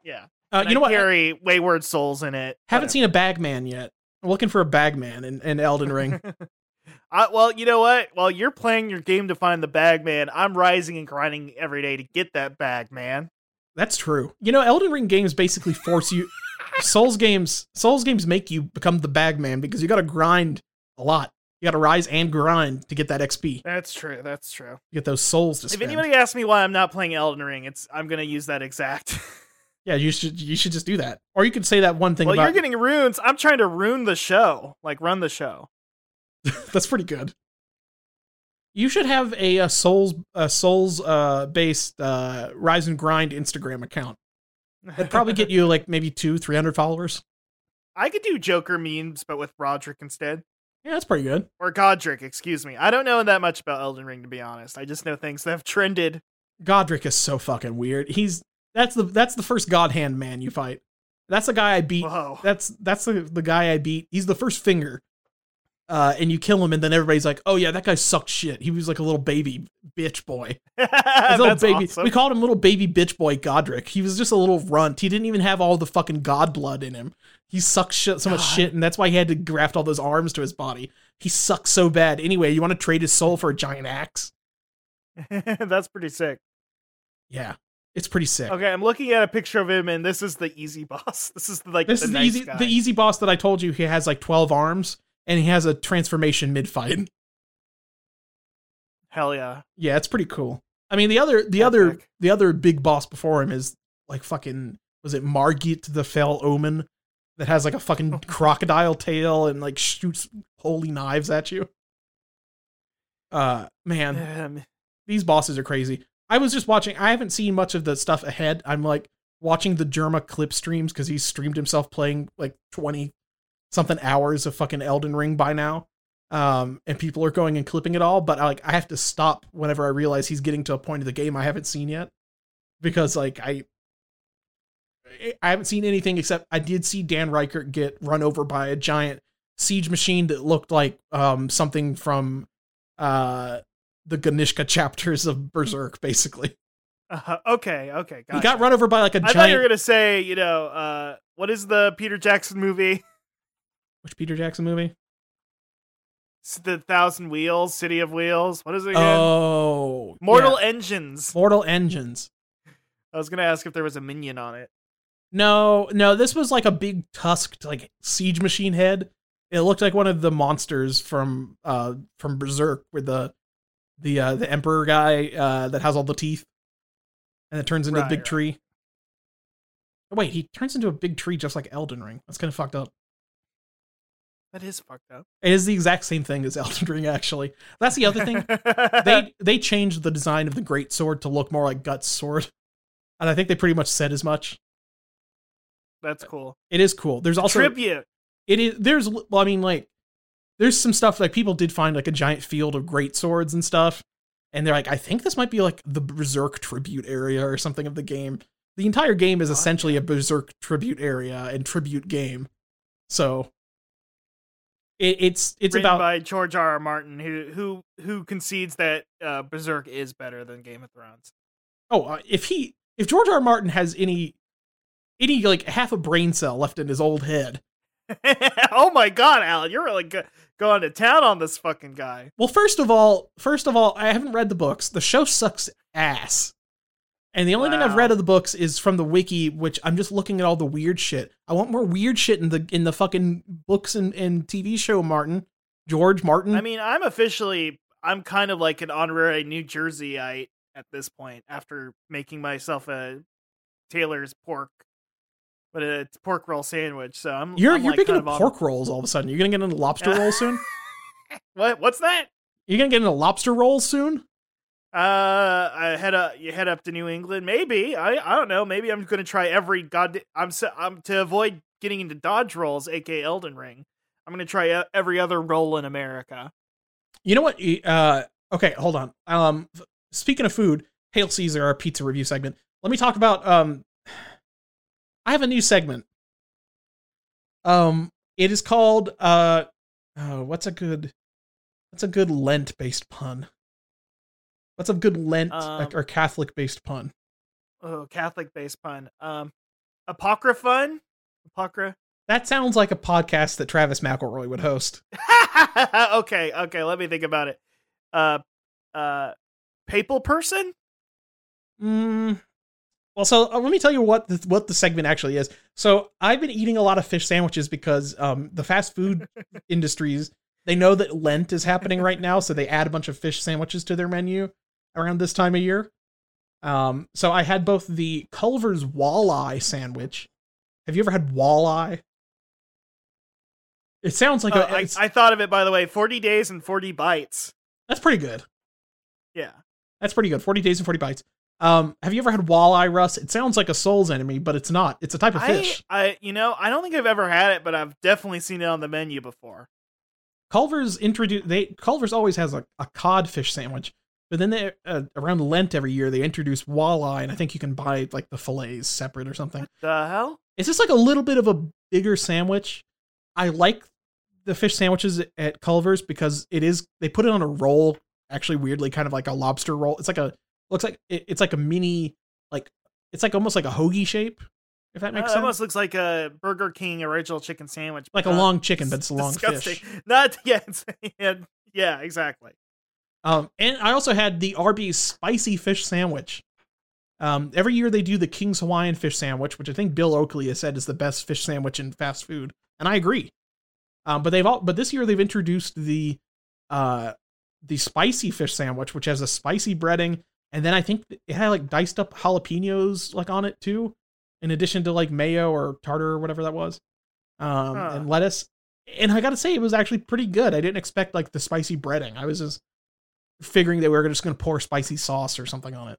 yeah, Uh, And you know I what? Carry wayward souls in it. Haven't seen a Bagman yet. I'm looking for a Bagman in, in Elden Ring. I, well, you know what? While you're playing your game to find the Bagman, I'm rising and grinding every day to get that Bagman. That's true. You know, Elden Ring games basically force you. Souls games, Souls games make you become the Bagman because you got to grind a lot. You got to rise and grind to get that XP. That's true. That's true. You get those souls to If anybody asks me why I'm not playing Elden Ring, it's I'm gonna use that exact. yeah, you should you should just do that. Or you could say that one thing well, about you're getting runes. I'm trying to ruin the show, like run the show. that's pretty good. You should have a, a Souls a Souls uh based uh rise and grind Instagram account. That'd probably get you like maybe two, three hundred followers. I could do Joker memes, but with Roderick instead. Yeah, that's pretty good. Or Godric, excuse me. I don't know that much about Elden Ring to be honest. I just know things that have trended. Godric is so fucking weird. He's that's the that's the first God Hand man you fight. That's the guy I beat. Whoa. That's that's the the guy I beat. He's the first finger. Uh, and you kill him, and then everybody's like, "Oh yeah, that guy sucked shit. He was like a little baby bitch boy, little baby." awesome. We called him little baby bitch boy Godric. He was just a little runt. He didn't even have all the fucking god blood in him. He sucks shit, so much God. shit, and that's why he had to graft all those arms to his body. He sucks so bad. Anyway, you want to trade his soul for a giant axe? That's pretty sick. Yeah, it's pretty sick. Okay, I'm looking at a picture of him, and this is the easy boss. This is like This the is the nice easy guy. the easy boss that I told you. He has like twelve arms, and he has a transformation mid fight. Hell yeah. Yeah, it's pretty cool. I mean, the other the other the other big boss before him is like fucking was it Margit the Fell Omen that has like a fucking crocodile tail and like shoots holy knives at you. Uh man, Um, these bosses are crazy. I was just watching. I haven't seen much of the stuff ahead. I'm like watching the Jerma clip streams because he streamed himself playing like 20 something hours of fucking Elden Ring by now. Um, and people are going and clipping it all, but I like I have to stop whenever I realize he's getting to a point of the game I haven't seen yet because like I I haven't seen anything except I did see Dan Reichert get run over by a giant siege machine that looked like um something from uh the Ganishka chapters of Berserk, basically. uh, okay, okay. He got run over by like a I giant. thought you were gonna say, you know, uh, what is the Peter Jackson movie? Which Peter Jackson movie? It's the Thousand Wheels, City of Wheels. What is it again? Oh, Mortal yeah. Engines. Mortal Engines. I was gonna ask if there was a minion on it. No, no, this was like a big tusked like siege machine head. It looked like one of the monsters from uh from Berserk with the the uh the emperor guy uh that has all the teeth and it turns into a big right. tree. Wait, he turns into a big tree just like Elden Ring. That's kind of fucked up. That is fucked up. It is the exact same thing as Elden Ring, actually. That's the other thing. they they changed the design of the great sword to look more like Guts' sword, and I think they pretty much said as much. That's cool. It is cool. There's also Tribute. it is there's well, I mean like there's some stuff like people did find like a giant field of great swords and stuff, and they're like, I think this might be like the Berserk tribute area or something of the game. The entire game is Oh, essentially a Berserk tribute area and tribute game, so it, it's it's written about by George R. R. Martin, who who who concedes that uh, Berserk is better than Game of Thrones. oh uh, if he if George R. R. Martin has any any like half a brain cell left in his old head. oh my god, Alan, you're really go- going to town on this fucking guy. Well, first of all, first of all, I haven't read the books. The show sucks ass. And the only thing I've read of the books is from the wiki, which I'm just looking at all the weird shit. I want more weird shit in the in the fucking books and, and TV show, Martin. George Martin. I mean, I'm officially, I'm kind of like an honorary New Jerseyite at this point after making myself a Taylor's pork, but it's pork roll sandwich. So I'm you're I'm you're like picking up of on- pork rolls all of a sudden. You're gonna get into lobster roll soon? What? What's that? You're gonna get into lobster roll soon? Uh, I head up. You head up to New England. Maybe I. I don't know. Maybe I'm going to try every god. I'm. So, I'm to avoid getting into dodge rolls, aka Elden Ring. I'm going to try every other roll in America. You know what? Uh, okay, hold on. Um, speaking of food, Hail Caesar, our pizza review segment. Let me talk about. Um, I have a new segment. Um, it is called. Uh, oh, what's a good? What's a good Lent based pun? What's a good Lent Um, or Catholic based pun? Oh, Catholic based pun. Um, apocryphon. Apocrypha. That sounds like a podcast that Travis McElroy would host. okay. Okay. Let me think about it. Uh, uh, papal person. Mm. Well, so uh, let me tell you what the, what the segment actually is. So I've been eating a lot of fish sandwiches because um, the fast food industries they know that Lent is happening right now, so they add a bunch of fish sandwiches to their menu around this time of year. Um, so I had both the Culver's walleye sandwich. Have you ever had walleye? It sounds like Uh, a, I, it's- I thought of it by the way. Forty days and forty bites. that's pretty good. Yeah. That's pretty good. Forty days and forty bites. Um, have you ever had walleye, Russ? It sounds like a soul's enemy, but it's not. It's a type of fish. I, you know, I don't think I've ever had it, but I've definitely seen it on the menu before. Culver's introduce they Culver's always has a, a cod fish sandwich, but then they uh, around Lent every year they introduce walleye, and I think you can buy like the fillets separate or something. The hell? It's just like a little bit of a bigger sandwich. I like the fish sandwiches at Culver's because it is they put it on a roll, actually weirdly kind of like a lobster roll. It's like a looks like it, it's like a mini like it's like almost like a hoagie shape, if that Uh, makes it sense. almost looks like a Burger King original chicken sandwich. like a long chicken, but it's a long disgusting. fish. Not yeah, yeah, yeah, exactly. Um, and I also had the Arby's spicy fish sandwich. Um, every year they do the King's Hawaiian fish sandwich, which I think Bill Oakley has said is the best fish sandwich in fast food, and I agree. Um, but they've all, but this year they've introduced the, uh, the spicy fish sandwich, which has a spicy breading, and then I think it had like diced up jalapenos like on it too, in addition to like mayo or tartar or whatever that was, um, Huh. and lettuce. And I got to say, it was actually pretty good. I didn't expect like the spicy breading. I was just figuring that we were just going to pour spicy sauce or something on it.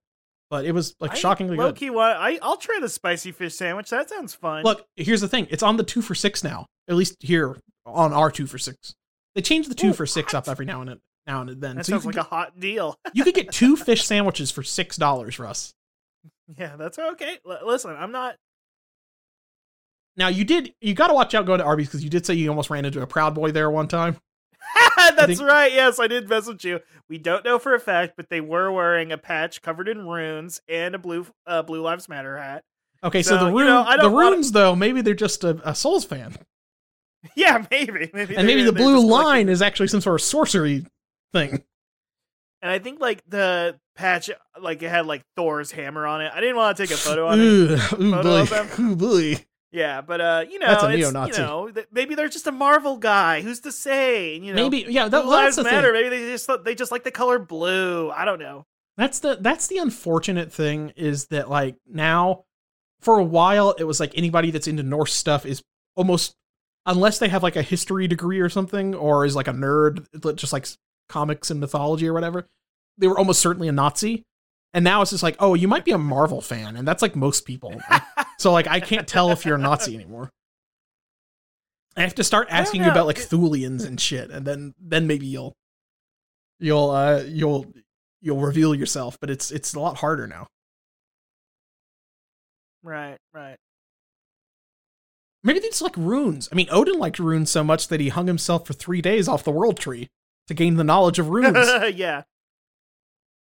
But it was like shockingly good. low-key want- I I'll try the spicy fish sandwich. That sounds fun. Look, here's the thing: it's on the two for six now. At least here on our two for six. They change the two Ooh, for six up every now and now and then. that so sounds like a hot deal. you could get two fish sandwiches for six dollars, Russ. yeah, that's okay. L- listen, I'm not. Now you did you got to watch out going to Arby's because you did say you almost ran into a Proud Boy there one time. That's think- right. Yes, I did mess with you. We don't know for a fact, but they were wearing a patch covered in runes and a blue uh, Blue Lives Matter hat. Okay, so, So, the you know, the don't wanna- runes though, maybe they're just a, a Souls fan, Yeah, maybe, maybe, and maybe the blue line is actually some sort of sorcery thing. And I think like the patch, like it had like Thor's hammer on it. I didn't want to take a photo on it. Ooh, ooh Photo of them? ooh boy. Yeah, but uh, you know, That's a it's, neo-Nazi. You know, th- maybe they're just a Marvel guy. Who's to say? You know, Maybe yeah, that, well, Lives Matter. thing. Maybe they just they just like the color blue. I don't know. That's the that's the unfortunate thing is that like now for a while it was like anybody that's into Norse stuff is almost unless they have like a history degree or something or is like a nerd just like comics and mythology or whatever they were almost certainly a nazi. And now it's just like oh you might be a marvel fan and that's like most people so like i can't tell if you're a nazi anymore. I have to start asking you about like thulians and shit and then then maybe you'll you'll uh you'll you'll reveal yourself but it's it's a lot harder now. Right, right. Maybe it's like runes. I mean, Odin liked runes so much that he hung himself for three days off the world tree to gain the knowledge of runes. yeah.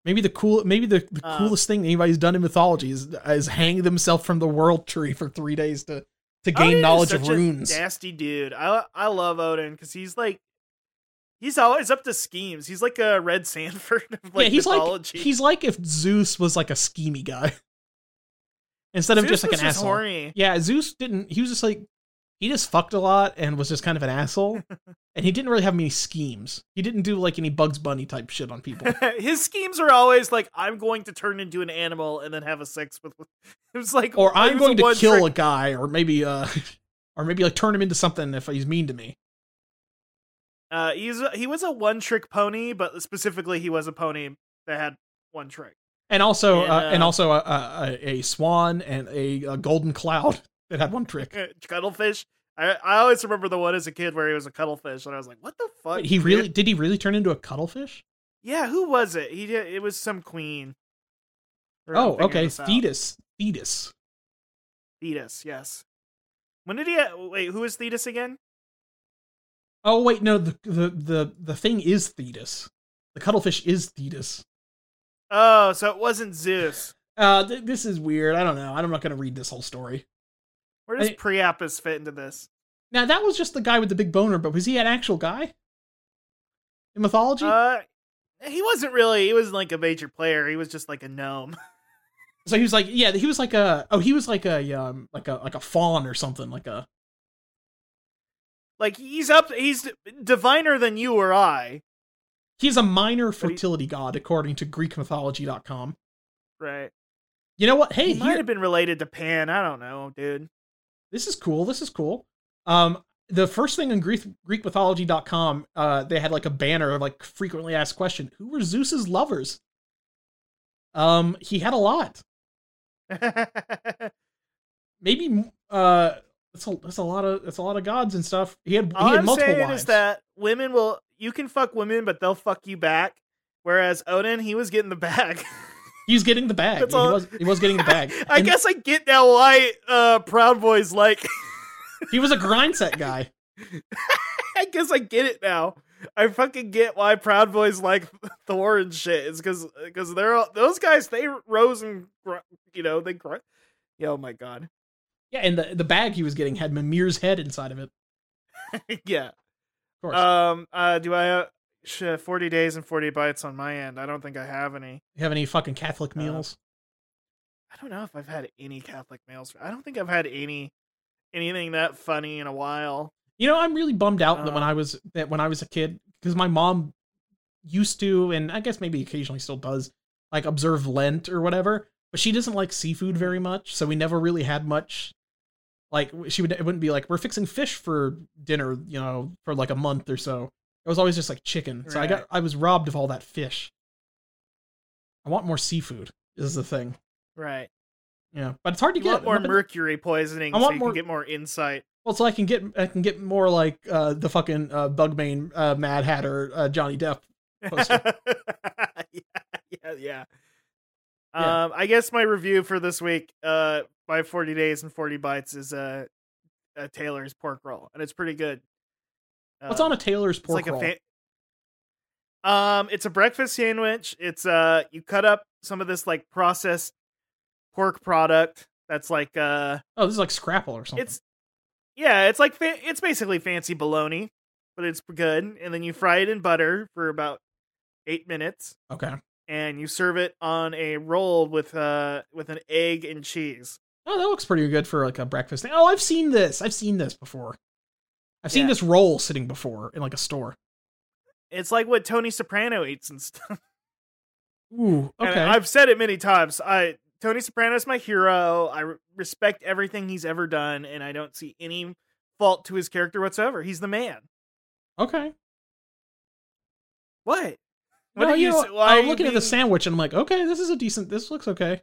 maybe the cool, maybe the, the Uh. coolest thing anybody's done in mythology is, is hang themselves from the world tree for three days to to gain Odin knowledge of runes. nasty dude. I I love Odin because he's like he's always up to schemes. He's like a Fred Sanford of like yeah, he's mythology. like he's like if Zeus was like a schemy guy instead of just like an asshole. horny. Yeah, Zeus didn't. He was just like he just fucked a lot and was just kind of an asshole, and he didn't really have many schemes. He didn't do like any Bugs Bunny type shit on people. His schemes are always like, I'm going to turn into an animal and then have a sex with. It was like, or I'm going to kill trick- a guy, or maybe uh, or maybe like turn him into something if he's mean to me. Uh, he's he was a one trick pony, but specifically he was a pony that had one trick. And also, And, uh, and uh, also a, a, a swan and a, a golden cloud that had one trick. Uh, Cuttlefish. I I always remember the one as a kid where he was a cuttlefish, and I was like, "What the fuck?" Wait, he dude? really did he really turn into a cuttlefish? Yeah, who was it? He did. It was some queen. Oh, okay. Thetis, Thetis. Thetis, yes. When did he? Wait, who is Thetis again? Oh wait, no, the the the the thing is Thetis. The cuttlefish is Thetis. Oh, so it wasn't Zeus. Uh, th- this is weird. I don't know. I'm not going to read this whole story. Where does I- Priapus fit into this? Now that was just the guy with the big boner, but was he an actual guy in mythology? Uh, he wasn't really. He wasn't like a major player. He was just like a gnome. so he was like, yeah, he was like a oh, he was like a um like a like a fawn or something, like a Like he's up. He's diviner than you or I. he's a minor But he- fertility god according to GreekMythology.com. Right. You know what? Hey, He might have been related to Pan. I don't know, dude. This is cool. This is cool. Um, the first thing on Greek GreekMythology.com, uh, they had like a banner of like frequently asked question: Who were Zeus's lovers? Um, he had a lot. Maybe uh, that's a that's a lot of that's a lot of gods and stuff. He had All he had I'm multiple saying wives. is that women will. You can fuck women, but they'll fuck you back. Whereas Odin, he was getting the bag. He's getting the bag. He was he was getting the bag. I And guess I get now why uh, Proud Boys like. he was a grind set guy. I guess I get it now. I fucking get why Proud Boys like Thor and shit. It's because because they're all, those guys. They rose and gr- you know they. Gr- yeah, oh my god. Yeah, and the the bag he was getting had Mimir's head inside of it. yeah. Of course. Um. Uh. Do I have sh- forty days and forty bites on my end? I don't think I have any. you have any fucking Catholic uh, meals? I don't know if I've had any Catholic meals. I don't think I've had any anything that funny in a while. You know, I'm really bummed out that when Uh, I was that when I was a kid because my mom used to, and I guess maybe occasionally still does, like observe Lent or whatever. But she doesn't like seafood very much, so we never really had much. Like she would, it wouldn't be like we're fixing fish for dinner, you know, for like a month or so. It was always just like chicken. So I got, I was robbed of all that fish. I want more seafood. Is the thing, Right. yeah. But it's hard to You get. more mercury poisoning I so want you more- can get more insight. Well, so I can get I can get more like uh, the fucking uh, Bugmain uh, Mad Hatter uh, Johnny Depp. Poster. yeah, yeah, yeah. Yeah. Um, I guess my review for this week, uh, by forty days and forty bites, is uh, uh Taylor's pork roll, and it's pretty good. What's on a Taylor's It's pork like roll? a fa- um, it's a breakfast sandwich. It's uh, you cut up some of this like processed pork product that's like uh, oh, this is like Scrapple or something. it's yeah, it's like fa- it's basically fancy bologna, but it's good. And then you fry it in butter for about eight minutes, okay. and you serve it on a roll with uh with an egg and cheese. Oh, that looks pretty good for like a breakfast thing. Oh, I've seen this. I've seen this before. I've seen Yeah. this roll sitting before in like a store. It's like what Tony Soprano eats and stuff. Ooh, And okay. I've said it many times. I Tony Soprano's my hero. I re- respect everything he's ever done, and I don't see any fault to his character whatsoever. He's the man. Okay. What? What No, are you know, I'm looking at the sandwich and I'm like, okay, this is a decent. This looks okay.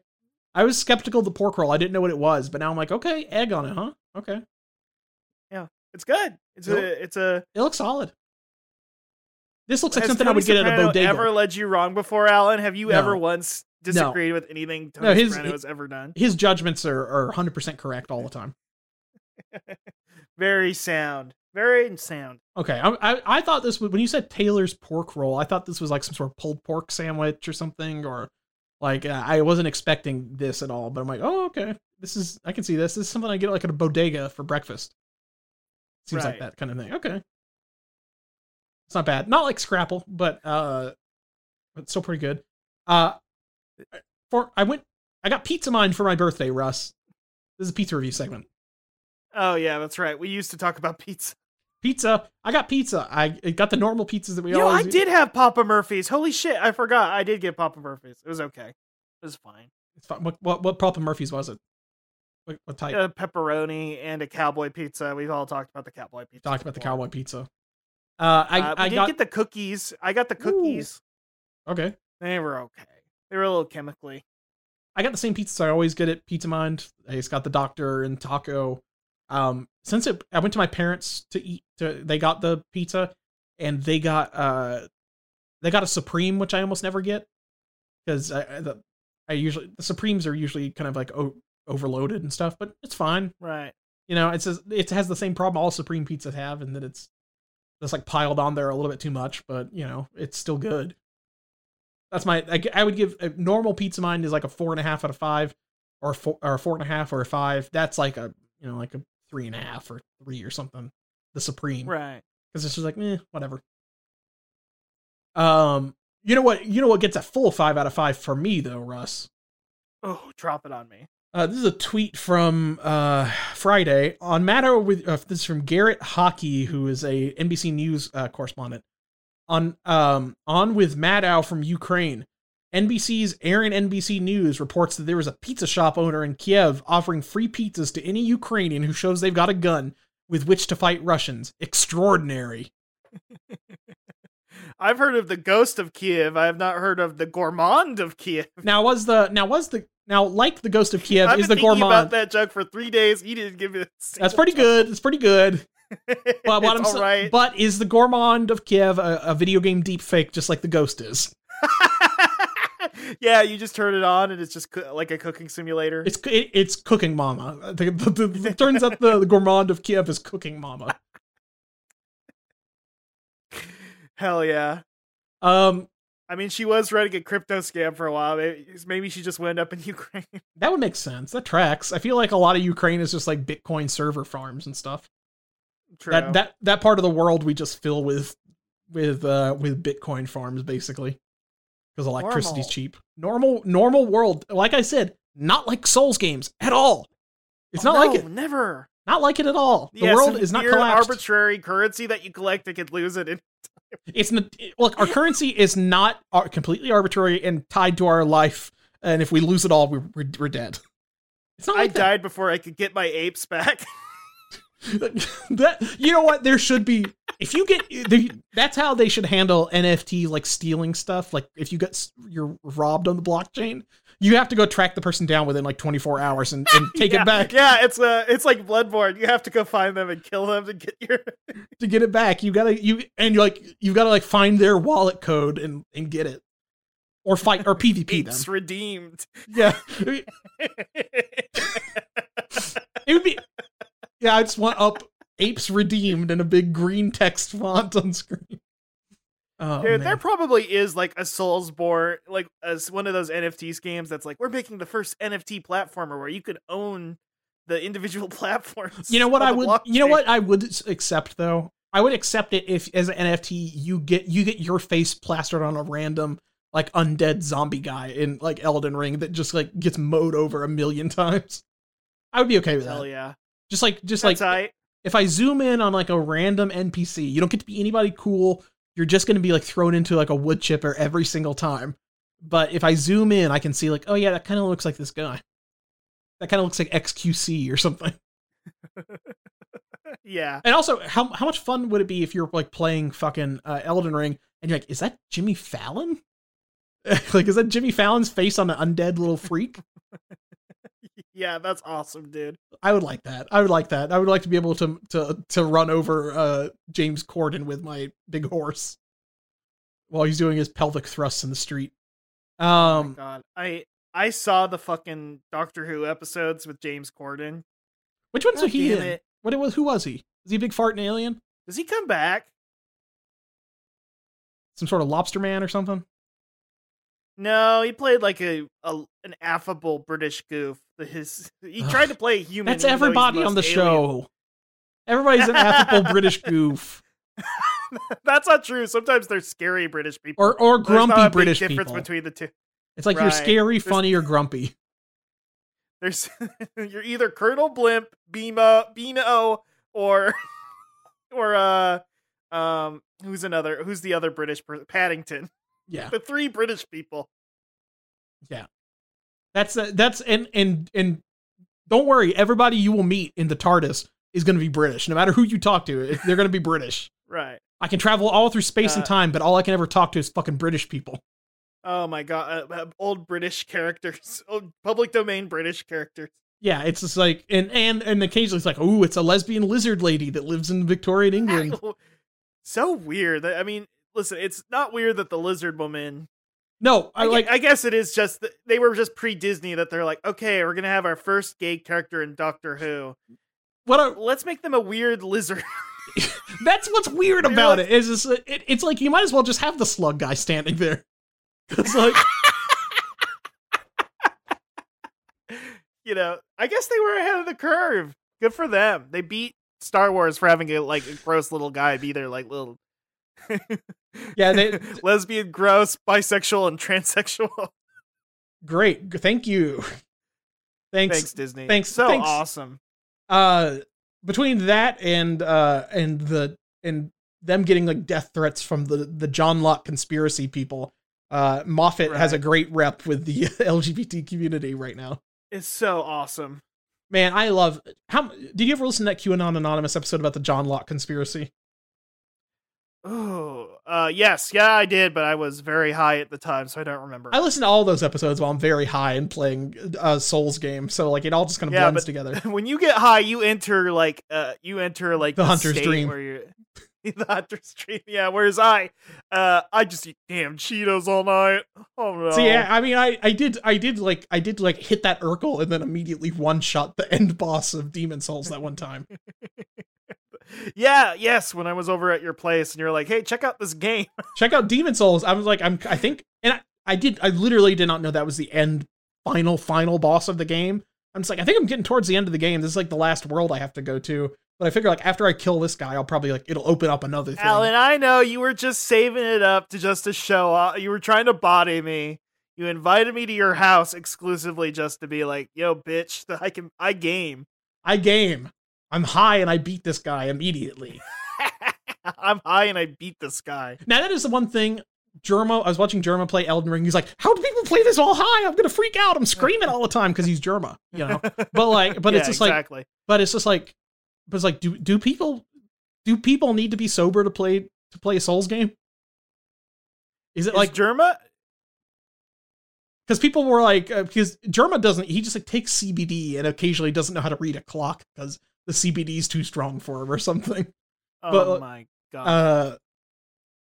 I was skeptical of the pork roll. I didn't know what it was, but now I'm like, okay, egg on it, huh? Okay, It's good. It's Nope. a. It's a. it looks solid. This looks like something I Tony would get at a Soprano bodega. Ever led you wrong before, Alan? Have you No. ever once disagreed with anything Tony No, his- Soprano has ever done? His judgments are are 100 percent correct all the time. Very sound. Very sound. Okay, I, I I thought this was when you said Taylor's pork roll. I thought this was like some sort of pulled pork sandwich or something, or like uh, I wasn't expecting this at all. But I'm like, oh, okay, this is I can see this. This is something I get like at a bodega for breakfast. Seems like that kind of thing. Okay, it's not bad. Not like Scrapple, but uh, but still pretty good. Uh, for I went, I got Pizza Mind for my birthday, Russ. This is a pizza review segment. Oh yeah, that's right. We used to talk about pizza. Pizza. I got pizza. I got the normal pizzas that we Yo, always. I did have Papa Murphy's. Holy shit, I forgot. I did get Papa Murphy's. It was okay. It was fine. It's fine. What what what Papa Murphy's was it? What, what type? A pepperoni and a cowboy pizza. We've all talked about the cowboy pizza. Talked about the cowboy pizza. Uh, I Uh, I did got get the cookies. I got the cookies. okay. They were okay. They were a little chemically. I got the same pizzas I always get at Pizza Mind. I just got the Doctor and Taco. Um, since it, I went to my parents to eat. To, they got the pizza, and they got uh, they got a Supreme, which I almost never get because I I- the, I usually the Supremes are usually kind of like o- overloaded and stuff, but it's fine. Right. You know, it's it has the same problem all Supreme pizzas have, and that it's just like piled on there a little bit too much. But you know, it's still good. That's my. I, I would give a normal pizza mind is like a four and a half out of five, or four or a four and a half or a five. That's like a you know like a three and a half or three or something. The Supreme, Right. because it's just like eh, whatever. Um, you know what? You know what gets a full five out of five for me though, Russ. Oh, drop it on me. Uh, this is a tweet from uh, Friday on matter with uh, this is from Garrett Haake, who is a NBC News uh, correspondent. On um, on with Maddow from Ukraine. NBC's Aaron NBC News reports that there was a pizza shop owner in Kiev offering free pizzas to any Ukrainian who shows they've got a gun with which to fight Russians. Extraordinary. I've heard of the ghost of Kiev. I have not heard of the gourmand of Kiev. Now was the now was the now like the Ghost of Kiev I've is the thinking gourmand. about that joke for three days. He didn't give. A That's pretty good. It's pretty good. But what I'm it's sa- all right. But is the Gourmand of Kiev a, a video game deep fake just like the Ghost is? yeah, you just turn it on and it's just co- like a cooking simulator. It's it, it's Cooking Mama. The- the- the- It turns out the, the Gourmand of Kiev is Cooking Mama. Hell yeah. Um, I mean, she was running a crypto scam for a while. Maybe, maybe she just wound up in Ukraine. that would make sense. That tracks. I feel like a lot of Ukraine is just like Bitcoin server farms and stuff. True. That that that part of the world we just fill with with uh with Bitcoin farms basically because electricity's Normal. cheap. Normal normal world. Like I said, not like Souls games at all. It's not no, like it. Never. Not like it at all. The Yeah, world is not collapsed. arbitrary currency that you collect and can lose it. It's not, look, our currency is not uh, completely arbitrary and tied to our life. And if we lose it all, we're we're, we're dead. It's not I that. died before I could get my apes back. that. You know what? There should be if you get the, that's how they should handle NFT like stealing stuff. Like if you get you're robbed on the blockchain, you have to go track the person down within like 24 hours and, and take yeah, it back. Yeah, it's uh, it's like Bloodborne. You have to go find them and kill them to get your. To get it back, you gotta you and you like you gotta like find their wallet code and and get it, or fight or PvP them. apes redeemed. Yeah. It would be. Yeah, I just want up apes redeemed in a big green text font on screen. Oh, Dude, there probably is like a Soulsborne, like as one of those NFT games that's like we're making the first NFT platformer where you could own the individual platforms. You know what I would. You know what I would accept though. I would accept it if, as an NFT, you get you get your face plastered on a random like undead zombie guy in like Elden Ring that just like gets mowed over a million times. I would be okay with Hell that. yeah, Just like just that's like tight. if I zoom in on like a random NPC, you don't get to be anybody cool. You're just going to be like thrown into like a wood chipper every single time. but if I zoom in, I can see like, oh yeah, that kind of looks like this guy. That kind of looks like XQC or something. yeah. And also, how how much fun would it be if you're like playing fucking uh, Elden Ring and you're like, is that Jimmy Fallon? like, is that Jimmy Fallon's face on an undead little freak? Yeah, that's awesome, dude. I would like that. I would like that. I would like to be able to to to run over uh, James Corden with my big horse while he's doing his pelvic thrusts in the street. oh Um, god. I I saw the fucking Doctor Who episodes with James Corden. which one's God he in? it. What it was? Who was he? Is he a big fart and alien? Does he come back? Some sort of lobster man or something? No, he played like a, a an affable British goof. His he tried to play a human. That's everybody on the alien. show. Everybody's an affable British goof That's not true. Sometimes they're scary British people. or or grumpy not a big British difference people. between the two. It's like you're Right. scary, There's- funny, or grumpy. There's you're either Colonel Blimp, Beamo, Beano, or or uh um who's another who's the other British person? Paddington. Yeah, The three British people. Yeah. That's uh, that's and and and don't worry, everybody you will meet in the TARDIS is going to be British. No matter who you talk to, they're going to be British. Right. I can travel all through space and Uh, time, but all I can ever talk to is fucking British people. Oh my god, uh, uh, old British characters, old public domain British characters. Yeah, it's just like and and and occasionally it's like, oh, it's a lesbian lizard lady that lives in Victorian England. so weird. I mean, listen, it's not weird that the lizard woman. No, I I like. I guess it is just that they were just pre Disney that they're like, okay, we're gonna have our first gay character in Doctor Who. what I, Let's make them a weird lizard. That's what's weird You're about like- it. Is it, it's like you might as well just have the slug guy standing there. It's like you know, I guess they were ahead of the curve. Good for them. They beat Star Wars for having a like a gross little guy be their like little yeah, they lesbian, gross, bisexual, and transsexual. great. Thank you. Thanks. Thanks, Disney. thanks- So thanks. awesome. Uh, between that and uh and the and them getting like death threats from the the Johnlock conspiracy people, uh, Moffat has a great rep with the LGBT community right now. It's so awesome. Man, I love. How did you ever listen to that QAnon Anonymous episode about the Johnlock conspiracy? Oh, uh, yes, yeah, I did, but I was very high at the time, so I don't remember. I listened to all those episodes while I'm very high and playing uh, Souls game, so like it all just kind of Yeah, blends but- together. when you get high, you enter like uh, you enter like The this hunter's dream. Where you the hunter's dream. Yeah. Whereas I, uh, I just eat damn Cheetos all night. Oh no. So yeah, I mean, I I did I did like I did like hit that Urkel and then immediately one shot the end boss of Demon's Souls that one time. yeah, yes. When I was over at your place, and you're like, "Hey, check out this game." Check out Demon's Souls. I was like, I'm I think, and I, I did I literally did not know that was the end final final boss of the game. I'm just like, I think I'm getting towards the end of the game. This is like the last world I have to go to. But I figure like after I kill this guy, I'll probably like it'll open up another thing. Alan, I know you were just saving it up to just to show off. You were trying to body me. You invited me to your house exclusively just to be like, "Yo, bitch, that I can I game." I game. I'm high and I beat this guy immediately. I'm high and I beat this guy. Now that is the one thing. Jerma, I was watching Jerma play Elden Ring. He's like, "How do people play this all high? I'm gonna freak out. I'm screaming all the time because he's Jerma, you know." But like, but Yeah, it's just like, but it's just like, but it's like, do do people do people need to be sober to play to play a Souls game? Is it Is like Jerma? because people were like uh, because Jerma doesn't he just like takes CBD and occasionally doesn't know how to read a clock because the CBD's too strong for him or something. Oh but, my god! Uh,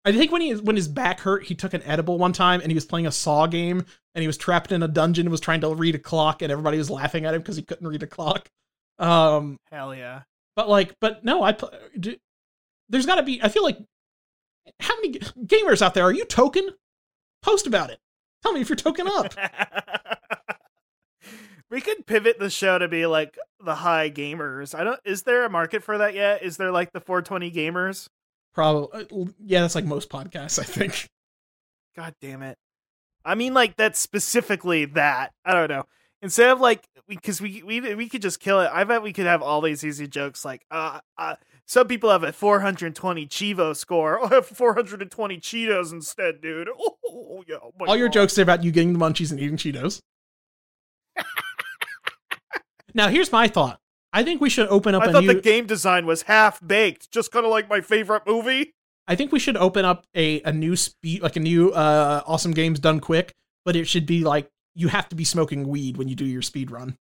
I think when he when his back hurt, he took an edible one time and he was playing a Saw game and he was trapped in a dungeon and was trying to read a clock and everybody was laughing at him because he couldn't read a clock. Um, Hell yeah! but like, but no, I do, there's got to be. I feel like how many gamers out there are you token? Post about it. Tell me if you're token up. we could pivot the show to be like the high gamers. I don't. Is there a market for that yet? Is there like the 420 gamers? Probably, yeah. That's like most podcasts, I think. God damn it! I mean, like that's specifically that. I don't know. Instead of like, because we, we we could just kill it. I bet we could have all these easy jokes like, uh, uh some people have a 420 Chivo score. I have 420 Cheetos instead, dude. Oh, yeah. oh All your jokes are about you getting the munchies and eating Cheetos. Now, here's my thought. I think we should open up I a thought new. the game design was half baked, just kind of like my favorite movie. I think we should open up a a new speed, like a new uh awesome games done quick, but it should be like you have to be smoking weed when you do your speed run.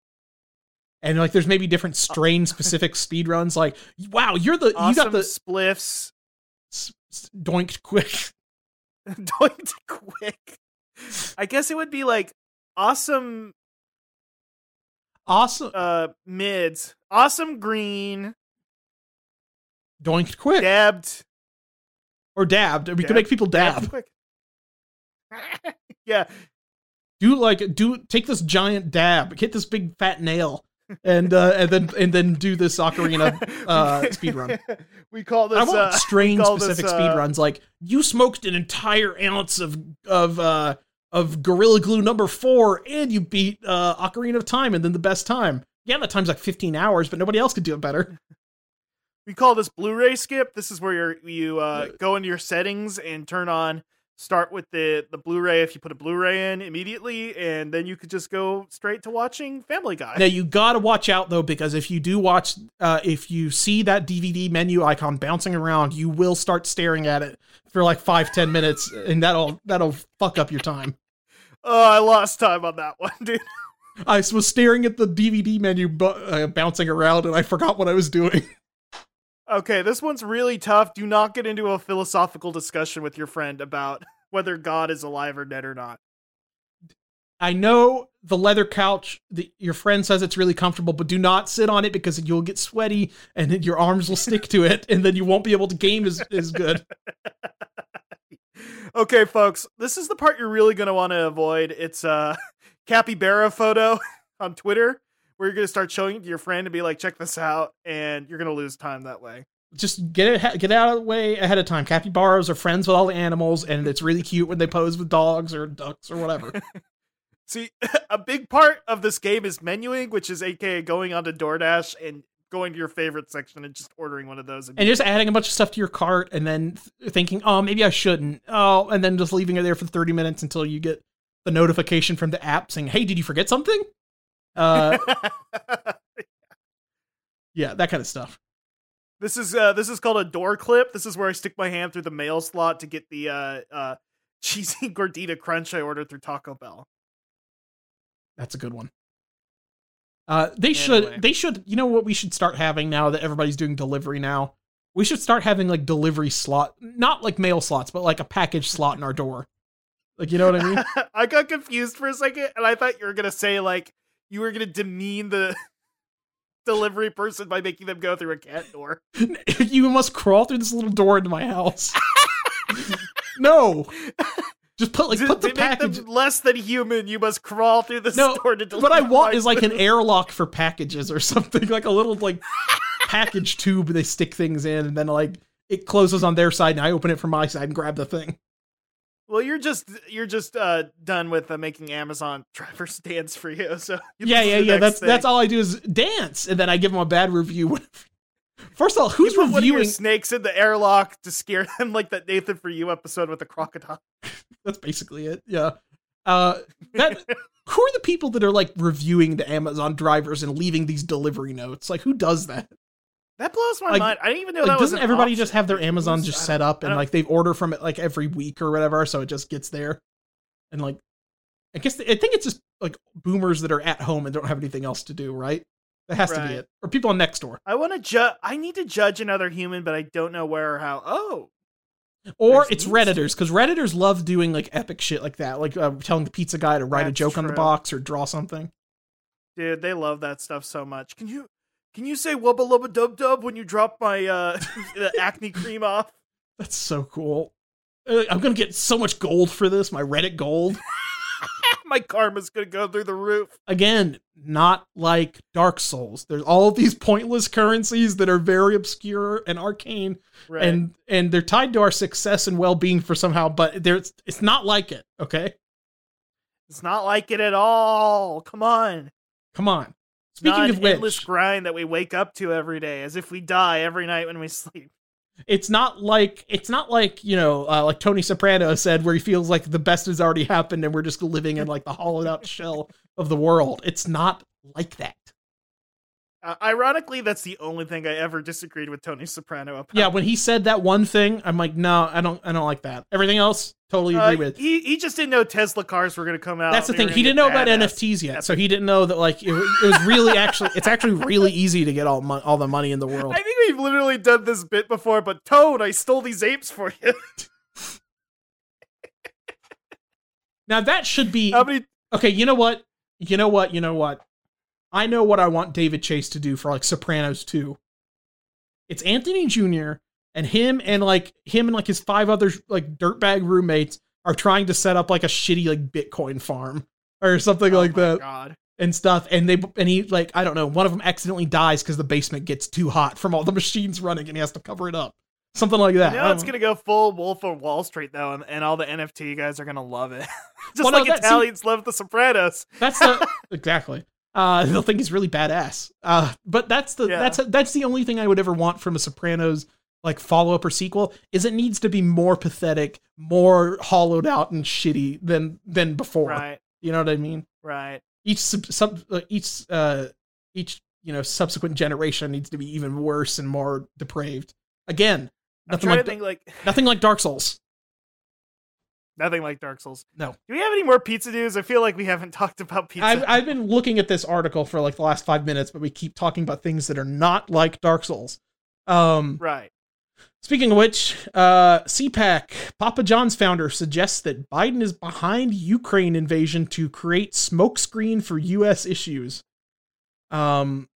And like, there's maybe different strain specific speed runs. Like, wow, you're the Awesome you got the spliffs. s- s- doinked quick. Doinked quick. I guess it would be like awesome Awesome, uh mids. Awesome green. doinked quick, Dabbed. or dabbed. We could make people dab. quick. yeah. Do like do take this giant dab, hit this big fat nail, and uh and then and then do this ocarina uh speed run. We call this I want uh, strain call this, specific uh, speed runs. Like you smoked an entire ounce of of uh of Gorilla Glue number four, and you beat uh Ocarina of Time, and then the best time. Yeah, that time's like 15 hours, but nobody else could do it better. we call this Blu-ray skip. This is where you're, you uh, go into your settings and turn on start with the the Blu-ray if you put a Blu-ray in immediately, and then you could just go straight to watching Family Guy. Now you gotta watch out though, because if you do watch, uh, if you see that DVD menu icon bouncing around, you will start staring at it for like five, ten minutes, and that'll that'll fuck up your time. Oh, I lost time on that one, dude. I was staring at the DVD menu bu- uh, bouncing around, and I forgot what I was doing. Okay, this one's really tough. Do not get into a philosophical discussion with your friend about whether God is alive or dead or not. I know the leather couch. The, your friend says it's really comfortable, but do not sit on it because you'll get sweaty and then your arms will stick to it, and then you won't be able to game as, as good. Okay, folks, this is the part you're really going to want to avoid. It's uh, a capybara photo on Twitter where you're going to start showing it to your friend and be like, check this out, and you're going to lose time that way. Just get it, get out of the way ahead of time. Capybaras are friends with all the animals, and it's really cute when they pose with dogs or ducks or whatever. See, a big part of this game is menuing, which is aka going onto DoorDash and going to your favorite section and just ordering one of those. and just adding a bunch of stuff to your cart, and then th- thinking, "Oh, maybe I shouldn't." Oh, and then just leaving it there for thirty minutes until you get the notification from the app saying, "Hey, did you forget something?" Uh, yeah, that kind of stuff. This is uh this is called a door clip. This is where I stick my hand through the mail slot to get the uh uh cheesy gordita crunch I ordered through Taco Bell. That's a good one. Uh, they Anyway. should. They should. You know what we should start having now that everybody's doing delivery now. We should start having like delivery slot, not like mail slots, but like a package slot in our door. Like you know what I mean? I got confused for a second and I thought you were gonna say like you were gonna demean the delivery person by making them go through a cat door. you must crawl through this little door into my house. no, just put like to put the package. them less than human, you must crawl through the No, store to deliver What I want is like an airlock for packages or something, like a little like package tube they stick things in, and then like it closes on their side, and I open it from my side and grab the thing. Well, you're just you're just uh done with uh, making Amazon drivers dance for you. So you yeah, yeah, yeah. That's thing. that's all I do is dance, and then I give them a bad review. First of all, who's you put one of your reviewing? snakes in the airlock to scare them, like that Nathan for You episode with the crocodile. That's basically it. Yeah. Uh, that who are the people that are like reviewing the Amazon drivers and leaving these delivery notes? Like, who does that? That blows my Like- mind. I didn't even know Like, that doesn't an everybody option. just have their Amazon just set up and like they order from it like every week or whatever, so it just gets there? And like, I guess I think it's just like boomers that are at home and don't have anything else to do, right? That has to be it. Or people on Nextdoor. I want to judge. I need to judge another human, but I don't know where or how. Oh, Or it's Redditors, because Redditors love doing like epic shit like that, like uh, telling the pizza guy to write a That's joke on the box or draw something. dude, they love that stuff so much. Can you can you say wubba lubba dub dub when you drop my uh acne cream off? That's so cool. Uh, I'm gonna get so much gold for this, my Reddit gold. my karma's gonna go through the roof. Again, not like Dark Souls. There's all of these pointless currencies that are very obscure and arcane, Right. and and they're tied to our success and well being for somehow. But there's it's not like it. Okay, it's not like it at all. Come on. come on. Speaking not of an endless which, grind that we wake up to every day, as if we die every night when we sleep. It's not like it's not like you know uh, like Tony Soprano said, where he feels like the best has already happened and we're just living in like the hollowed out shell of the world. It's not like that. Uh, ironically, that's the only thing I ever disagreed with Tony Soprano about. Yeah, when he said that one thing, I'm like, no, I don't, I don't like that. Everything else, totally Uh, agree with. he he just didn't know Tesla cars were going to come out. That's the thing. He didn't know about. NFTs yet, so he didn't know that like it, it was really actually. It's actually really easy to get all mon- all the money in the world. I think we've literally done this bit before, but Toad, I stole these apes for you. Now that should be many? okay. You know what? You know what? You know what? I know what I want David Chase to do for like Sopranos 2. It's Anthony Jr. and him and like him and like his five other like dirtbag roommates are trying to set up like a shitty like Bitcoin farm or something Oh like that. God. and stuff and they and he like i don't know one of them accidentally dies because the basement gets too hot from all the machines running and he has to cover it up something like that You know, it's know. gonna go full Wolf of Wall Street though, and, and all the NFT guys are gonna love it, just Well, no, like that- see- Italians love The Sopranos. that's the exactly uh they'll think he's really badass. Uh but that's the Yeah. that's that's the only thing i would ever want from a sopranos like follow-up or sequel is it needs to be more pathetic more hollowed out and shitty than than before. Right, you know what i mean? Right. each sub, sub uh, each uh each you know subsequent generation needs to be even worse and more depraved. Again nothing like think like nothing like dark souls nothing like Dark Souls. No. Do we have any more pizza news? I feel like we haven't talked about pizza. I've, I've been looking at this article for like the last five minutes but we keep talking about things that are not like dark souls um right. speaking of which uh cpac papa john's founder suggests that biden is behind ukraine invasion to create smokescreen for us issues um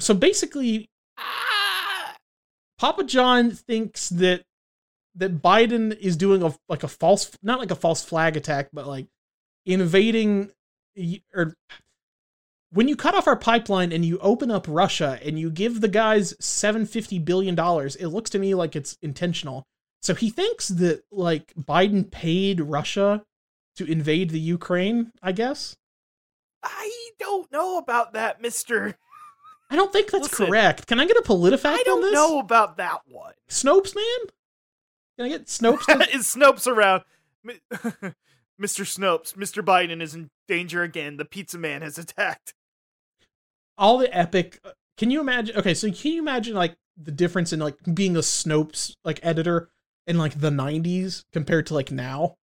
so basically ah, papa john thinks that that biden is doing a like a false not like a false flag attack but like invading or when you cut off our pipeline and you open up Russia and you give the guys 750 billion dollars it looks to me like it's intentional. So he thinks that like Biden paid Russia to invade the Ukraine I guess? I don't know about that, Mister. I don't think that's Listen, correct. Can I get a PolitiFact I on don't this? know about that one. Snopes man can I get Snopes to is Snopes around? Mr. Snopes, Mr. Biden is in danger again. The pizza man has attacked. all the epic can you imagine okay so can you imagine like the difference in like being a snopes like editor in like the 90s compared to like now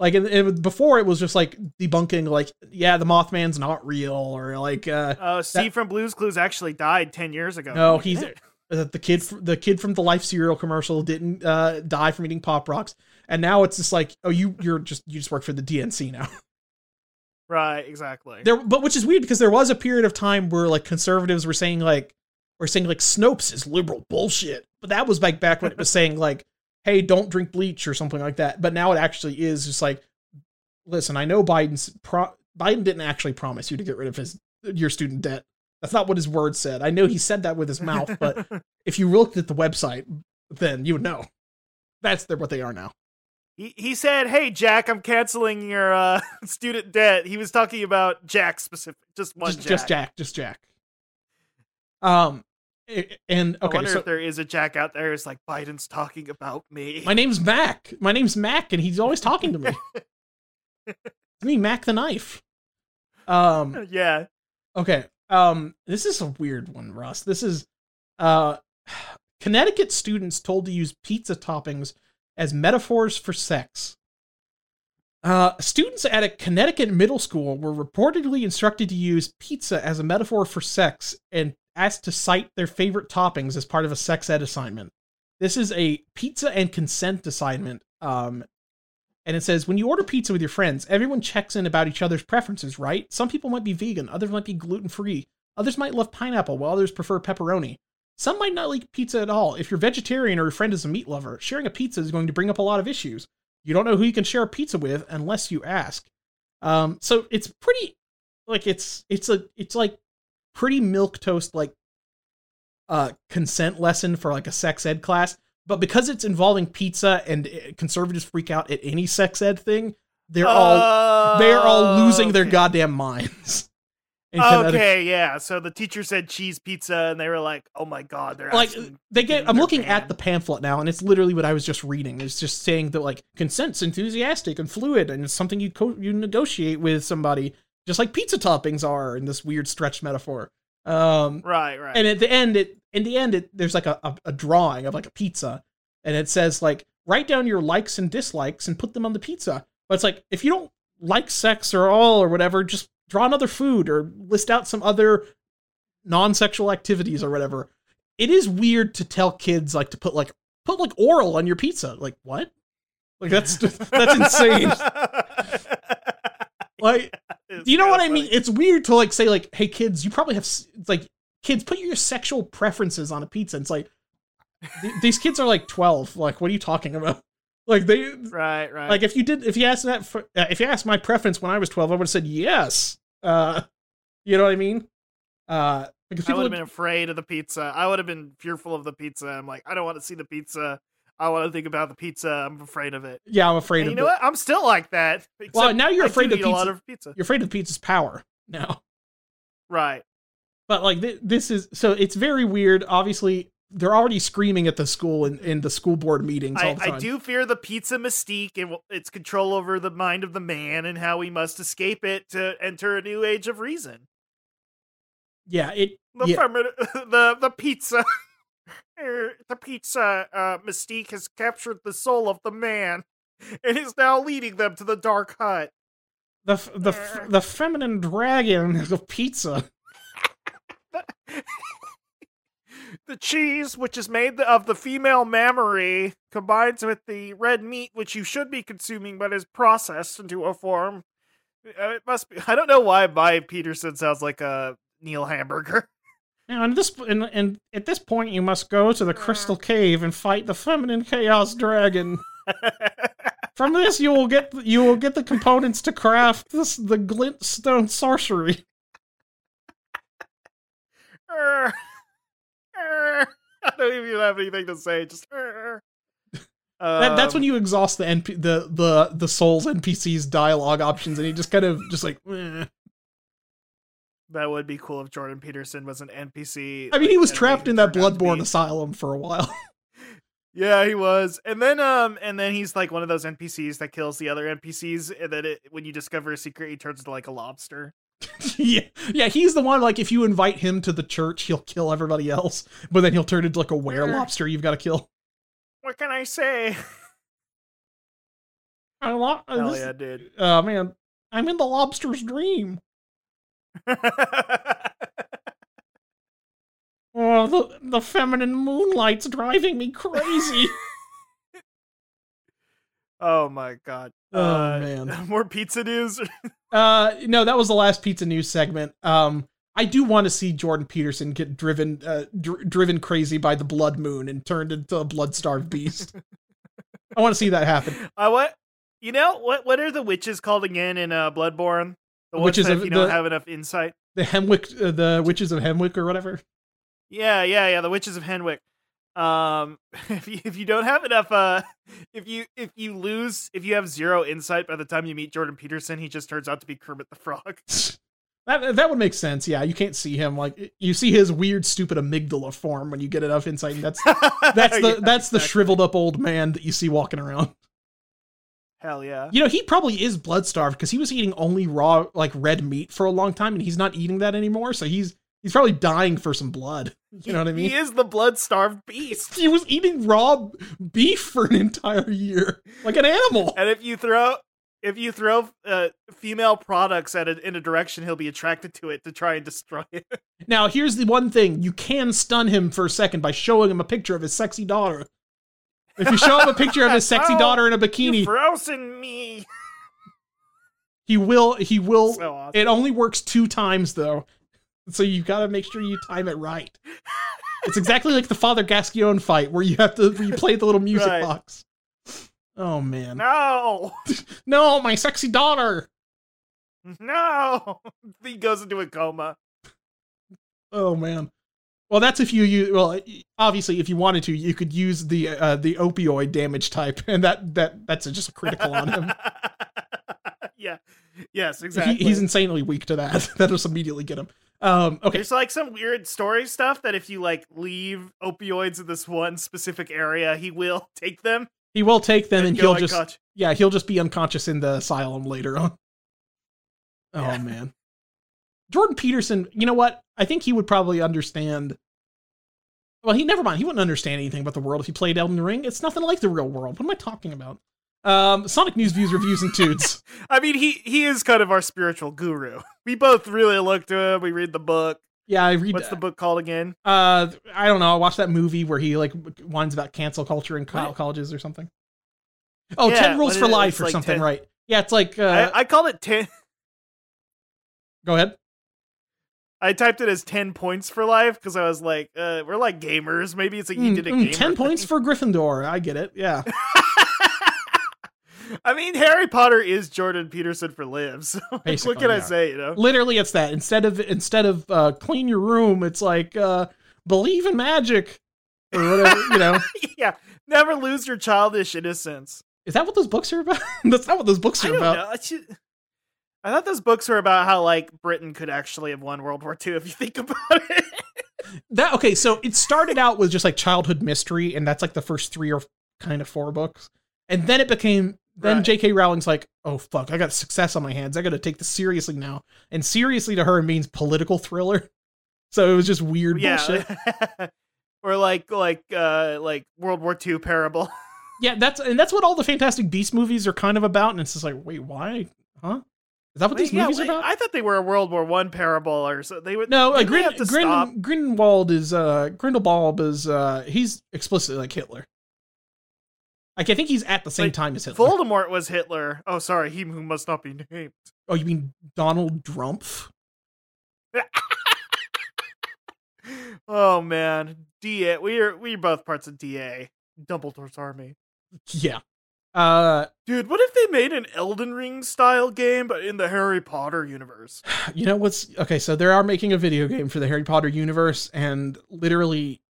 like it, it, before it was just like debunking like yeah the mothman's not real or like uh Uh, Steve from Blue's Clues actually died ten years ago. No, he's- uh, the kid the kid from the life cereal commercial didn't uh die from eating pop rocks and now it's just like oh you you're just you just work for the dnc now right, exactly. there but which is weird because there was a period of time where like conservatives were saying like were saying like Snopes is liberal bullshit. But that was like back when it was saying like, hey, don't drink bleach or something like that. But now it actually is just like, listen, I know Biden's pro- Biden didn't actually promise you to get rid of his your student debt. That's not what his words said. I know he said that with his mouth, but if you looked at the website, then you would know. That's what they are now. he he said, "Hey Jack, I'm canceling your uh, student debt." He was talking about Jack specific, just one Just Jack. just Jack, just Jack. Um, i- and I okay, wonder so if there is a Jack out there who's like Biden's talking about me. My name's Mac. My name's Mac, and he's always talking to me. it's me, Mac the knife. Um. yeah, Okay. Um. This is a weird one, Russ. This is, uh, Connecticut students told to use pizza toppings as metaphors for sex. Uh, students at a Connecticut middle school were reportedly instructed to use pizza as a metaphor for sex and asked to cite their favorite toppings as part of a sex ed assignment. This is a pizza and consent assignment. Um, and it says when you order pizza with your friends, everyone checks in about each other's preferences, right? Some people might be vegan, others might be gluten free, others might love pineapple, while others prefer pepperoni. Some might not like pizza at all. If you're vegetarian or your friend is a meat lover, sharing a pizza is going to bring up a lot of issues. You don't know who you can share a pizza with unless you ask. Um, so it's pretty, like it's it's a it's like pretty milk toast like uh consent lesson for like a sex ed class. But because it's involving pizza and uh, conservatives freak out at any sex ed thing, they're all they're all losing their goddamn minds. Okay, yeah. So the teacher said cheese pizza, and they were like, "Oh my god, they're like they get i'm looking at the pamphlet now and it's literally what i was just reading it's just saying that like consent's enthusiastic and fluid and it's something you co- you negotiate with somebody just like pizza toppings are in this weird stretch metaphor um right, right. and at the end it in the end it there's like a, a, a drawing of like a pizza and it says like write down your likes and dislikes and put them on the pizza. But it's like if you don't like sex or all or whatever just draw another food or list out some other non-sexual activities or whatever. It is weird to tell kids like to put like put like oral on your pizza. Like what? Like that's that's insane like do you know what I mean? It's weird to like say like, "Hey kids, you probably have s- it's like kids put your sexual preferences on a pizza." It's like th- these kids are like 12. Like what are you talking about? Like they Right, right. like if you did if you asked that for, uh, if you asked my preference when I was 12, I would have said yes. Uh you know what I mean? Uh because I people would have been afraid of the pizza. I would have been fearful of the pizza. I'm like, I don't want to see the pizza. I want to think about the pizza. I'm afraid of it. yeah, I'm afraid And of you know the- what? I'm still like that. Well, now you're I afraid of eat a lot pizza. of pizza. You're afraid of pizza's power now. Right. But like th- this is so it's very weird. Obviously, they're already screaming at the school in, in the school board meetings all I, the time. I do fear the pizza mystique and its control over the mind of the man and how we must escape it to enter a new age of reason. Yeah, it The Yeah. the the pizza the pizza uh, mystique has captured the soul of the man and is now leading them to the dark hut. the f- the f- the feminine dragon is a pizza. The cheese, which is made of the female mammary, combines with the red meat, which you should be consuming, but is processed into a form. Uh, It must be. I don't know why my Peterson sounds like a Neil Hamburger. Now, and this and, and at this point, you must go to the crystal cave and fight the feminine chaos dragon. From this, you will get you will get the components to craft this the glintstone sorcery. I don't even have anything to say. Just. That, that's Um, when you exhaust the NP, the the the Souls NPC's dialogue options, and you just kind of just like. eh. That would be cool if Jordan Peterson was an NPC. I mean, he was trapped in that Bloodborne asylum for a while. Yeah, he was. And then um and then he's like one of those NPCs that kills the other NPCs and then it, when you discover a secret he turns into like a lobster. yeah, yeah, he's the one. Like, if you invite him to the church, he'll kill everybody else, but then he'll turn into like a were lobster. You've got to kill. What can I say? I lo- Hell this- yeah, dude. Oh man, I'm in the lobster's dream. Oh, the the feminine moonlight's driving me crazy. oh my god. Oh, Uh, man. More pizza news. uh, no, that was the last pizza news segment. Um, I do want to see Jordan Peterson get driven uh, dr- driven crazy by the blood moon and turned into a blood starved beast. I want to see that happen. I what you know what what are the witches called again in uh Bloodborne? The ones Witches of if you don't the- have enough insight. The Hemwick, uh, the witches of Hemwick, or whatever. Yeah, yeah, yeah. The Witches of Hemwick. Um, if you, if you don't have enough, uh, if you if you lose, if you have zero insight by the time you meet Jordan Peterson, he just turns out to be Kermit the Frog. That that would make sense. Yeah, you can't see him like you see his weird, stupid amygdala form when you get enough insight. And that's that's the Yeah, that's the exactly. shriveled up old man that you see walking around. Hell yeah. You know, he probably is blood starved because he was eating only raw like red meat for a long time, and he's not eating that anymore. So he's he's probably dying for some blood. You know what I mean? He is the blood starved beast. He was eating raw beef for an entire year, like an animal. And if you throw if you throw uh, female products at it in a direction, he'll be attracted to it to try and destroy it. Now, here's the one thing: you can stun him for a second by showing him a picture of his sexy daughter. If you show him a picture of his sexy Oh, daughter in a bikini, frozen me. he will. He will. So awesome. It only works two times though, so you've got to make sure you time it right. It's exactly like the Father Gascoigne fight where you have to where you play the little music Right. box. Oh man, no, no, my sexy daughter. no. he goes into a coma. Oh man. Well, that's if you use. Well, obviously, if you wanted to, you could use the uh, the opioid damage type, and that that that's just a critical on him. yeah. Yes, exactly. He, he's insanely weak to that. That'll just immediately get him. Um, okay, There's like some weird story stuff that if you like leave opioids in this one specific area, he will take them. he will take them, and go he'll just yeah, he'll just be unconscious in the asylum later on. Oh Yeah. man, Jordan Peterson. You know what? I think he would probably understand. Well, he never mind. He wouldn't understand anything about the world if he played Elden Ring. It's nothing like the real world. What am I talking about? Um, Sonic News, Views, Reviews, and Tudes. I mean, he he is kind of our spiritual guru. We both really look to him. We read the book. Yeah, I read. What's the book called again? Uh, I don't know. I watched that movie where he like whines about cancel culture in co- colleges or something. Oh, Yeah, 10 rules for life or like something, 10 right? Yeah, it's like. Uh, I, I called it ten. go ahead. I typed it as ten points for life because I was like, uh, we're like gamers. Maybe it's like you Mm, did a mm, gamer Ten points for Gryffindor. I get it. Yeah. I mean, Harry Potter is Jordan Peterson for lives. So, like, what can I say? You know, Literally, it's that. Instead of instead of uh, clean your room, it's like uh, believe in magic or whatever. you know, yeah. Never lose your childish innocence. is that what those books are about? That's not what those books I are don't about. know. I thought those books were about how like Britain could actually have won World War II if you think about it. That okay, so it started out with just like childhood mystery, and that's like the first three or kind of four books, and then it became. Then Right. J.K. Rowling's like, "Oh fuck, I got success on my hands. I got to take this seriously now." And seriously to her means political thriller. So it was just weird bullshit. or like like uh like World War II parable. Yeah, that's and that's what all the Fantastic Beast movies are kind of about. And it's just like, wait, why? Huh? Is that what these Wait, yeah, movies are about? I thought they were a World War One parable or so. They would no, uh, didn't Grin, have to stop. Grin, Grindelwald is uh Grindelwald is uh he's explicitly like Hitler. Like I think he's at the same Like, time as Hitler. Voldemort was Hitler. Oh, sorry, he who must not be named. oh, you mean Donald Drumpf? Oh man, DA. We are we are both parts of DA. Dumbledore's army. Yeah. Uh, Dude, what if they made an Elden Ring style game but in the Harry Potter universe? you know what's okay? So they are making a video game for the Harry Potter universe, and literally,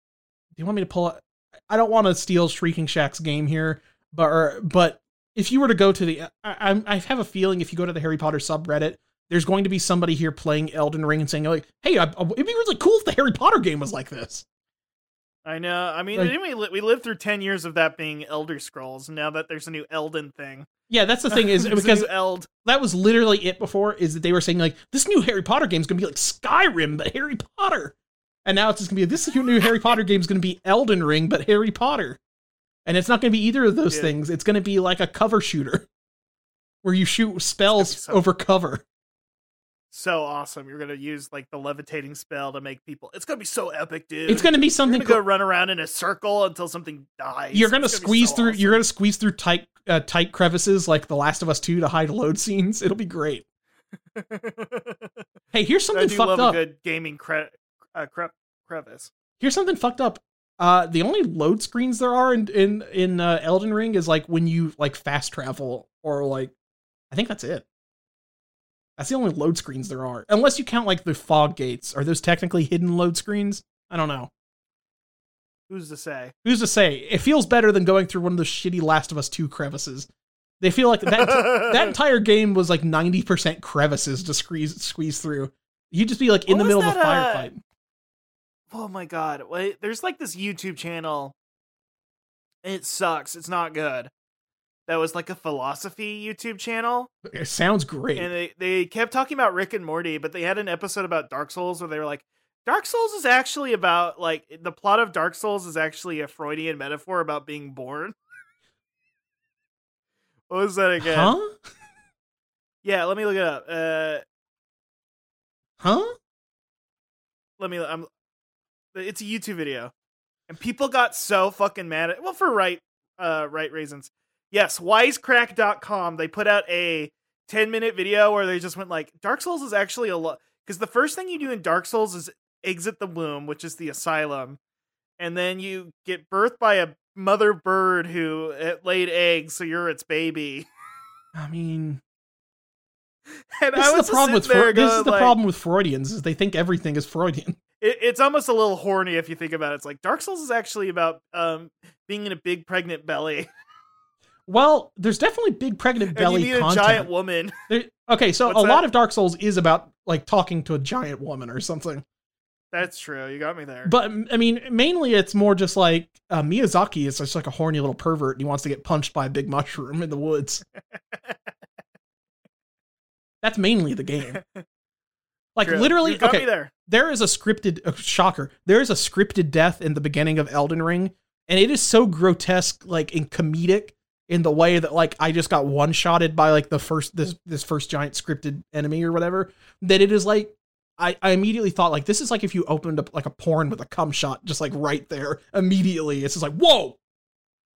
do you want me to pull? Up? I don't want to steal Shrieking Shack's game here, but or, but if you were to go to the, I, I I have a feeling if you go to the Harry Potter subreddit, there's going to be somebody here playing Elden Ring and saying like, "Hey, I, it'd be really cool if the Harry Potter game was like this." I know. I mean, Like- didn't we lived through ten years of that being Elder Scrolls. and Now that there's a new Elden thing, Yeah, that's the thing is because Eld. that was literally it before is that they were saying like this new Harry Potter game is going to be like Skyrim but Harry Potter. And now it's just going to be this new Harry Potter game is going to be Elden Ring but Harry Potter. And it's not going to be either of those Yeah. things. It's going to be like a cover shooter where you shoot spells so- over cover. So awesome! You're gonna use like the levitating spell to make people. It's gonna be so epic, dude. It's going to be You're something gonna go run around in a circle until something dies. you're going to It's be squeeze so through awesome. you're to squeeze through tight uh, tight crevices like The Last of Us 2 to hide load scenes. It'll be great. Hey, here's I something do fucked love up. a good gaming cre- uh, cre- crevice. Here's something fucked up. Uh, the only load screens there are in in in uh, Elden Ring is like when you like fast travel or like, I think that's it. That's the only load screens there are, unless you count like the fog gates. Are those technically hidden load screens? I don't know. Who's to say? Who's to say? It feels better than going through one of those shitty Last of Us Two crevices. They feel like that that entire game was like ninety percent crevices to squeeze squeeze through. You'd just be like in What the middle of a that, uh, firefight. Oh my god! Wait, there's like this YouTube channel. It sucks. It's not good. That was like a philosophy YouTube channel, It sounds great. and they they kept talking about Rick and Morty, but they had an episode about Dark Souls where they were like, Dark Souls is actually about like the plot of Dark Souls is actually a Freudian metaphor about being born. what was that again? Huh? Yeah, let me look it up. Uh, Huh? let me. I'm. It's a YouTube video, and people got so fucking mad at. Well, for right, uh, right reasons. Yes, wisecrack.com. They put out a 10 minute video where they just went like, Dark Souls is actually a lot. Because the first thing you do in Dark Souls is exit the womb, which is the asylum, and then you get birthed by a mother bird who laid eggs, so you're its baby. I mean, And this I is was the problem with just sitting there Fre- this is the like- problem with Freudians is they think everything is Freudian. it, it's almost a little horny if you think about it. It's like Dark Souls is actually about um being in a big pregnant belly. Well, there's definitely big pregnant and belly need content. a giant woman. There- Okay, so What's a lot of Dark Souls is about like talking to a giant woman or something. That's true. You got me there. But I mean, mainly it's more just like uh, Miyazaki is just like a horny little pervert and he wants to get punched by a big mushroom in the woods. That's mainly the game. Like True. literally, okay, there. there is a scripted uh, shocker. There is a scripted death in the beginning of Elden Ring, and it is so grotesque, like in comedic, in the way that like I just got one shotted by like the first this this first giant scripted enemy or whatever. That it is like I I immediately thought like this is like if you opened up like a porn with a cum shot just like right there immediately. It's just like whoa,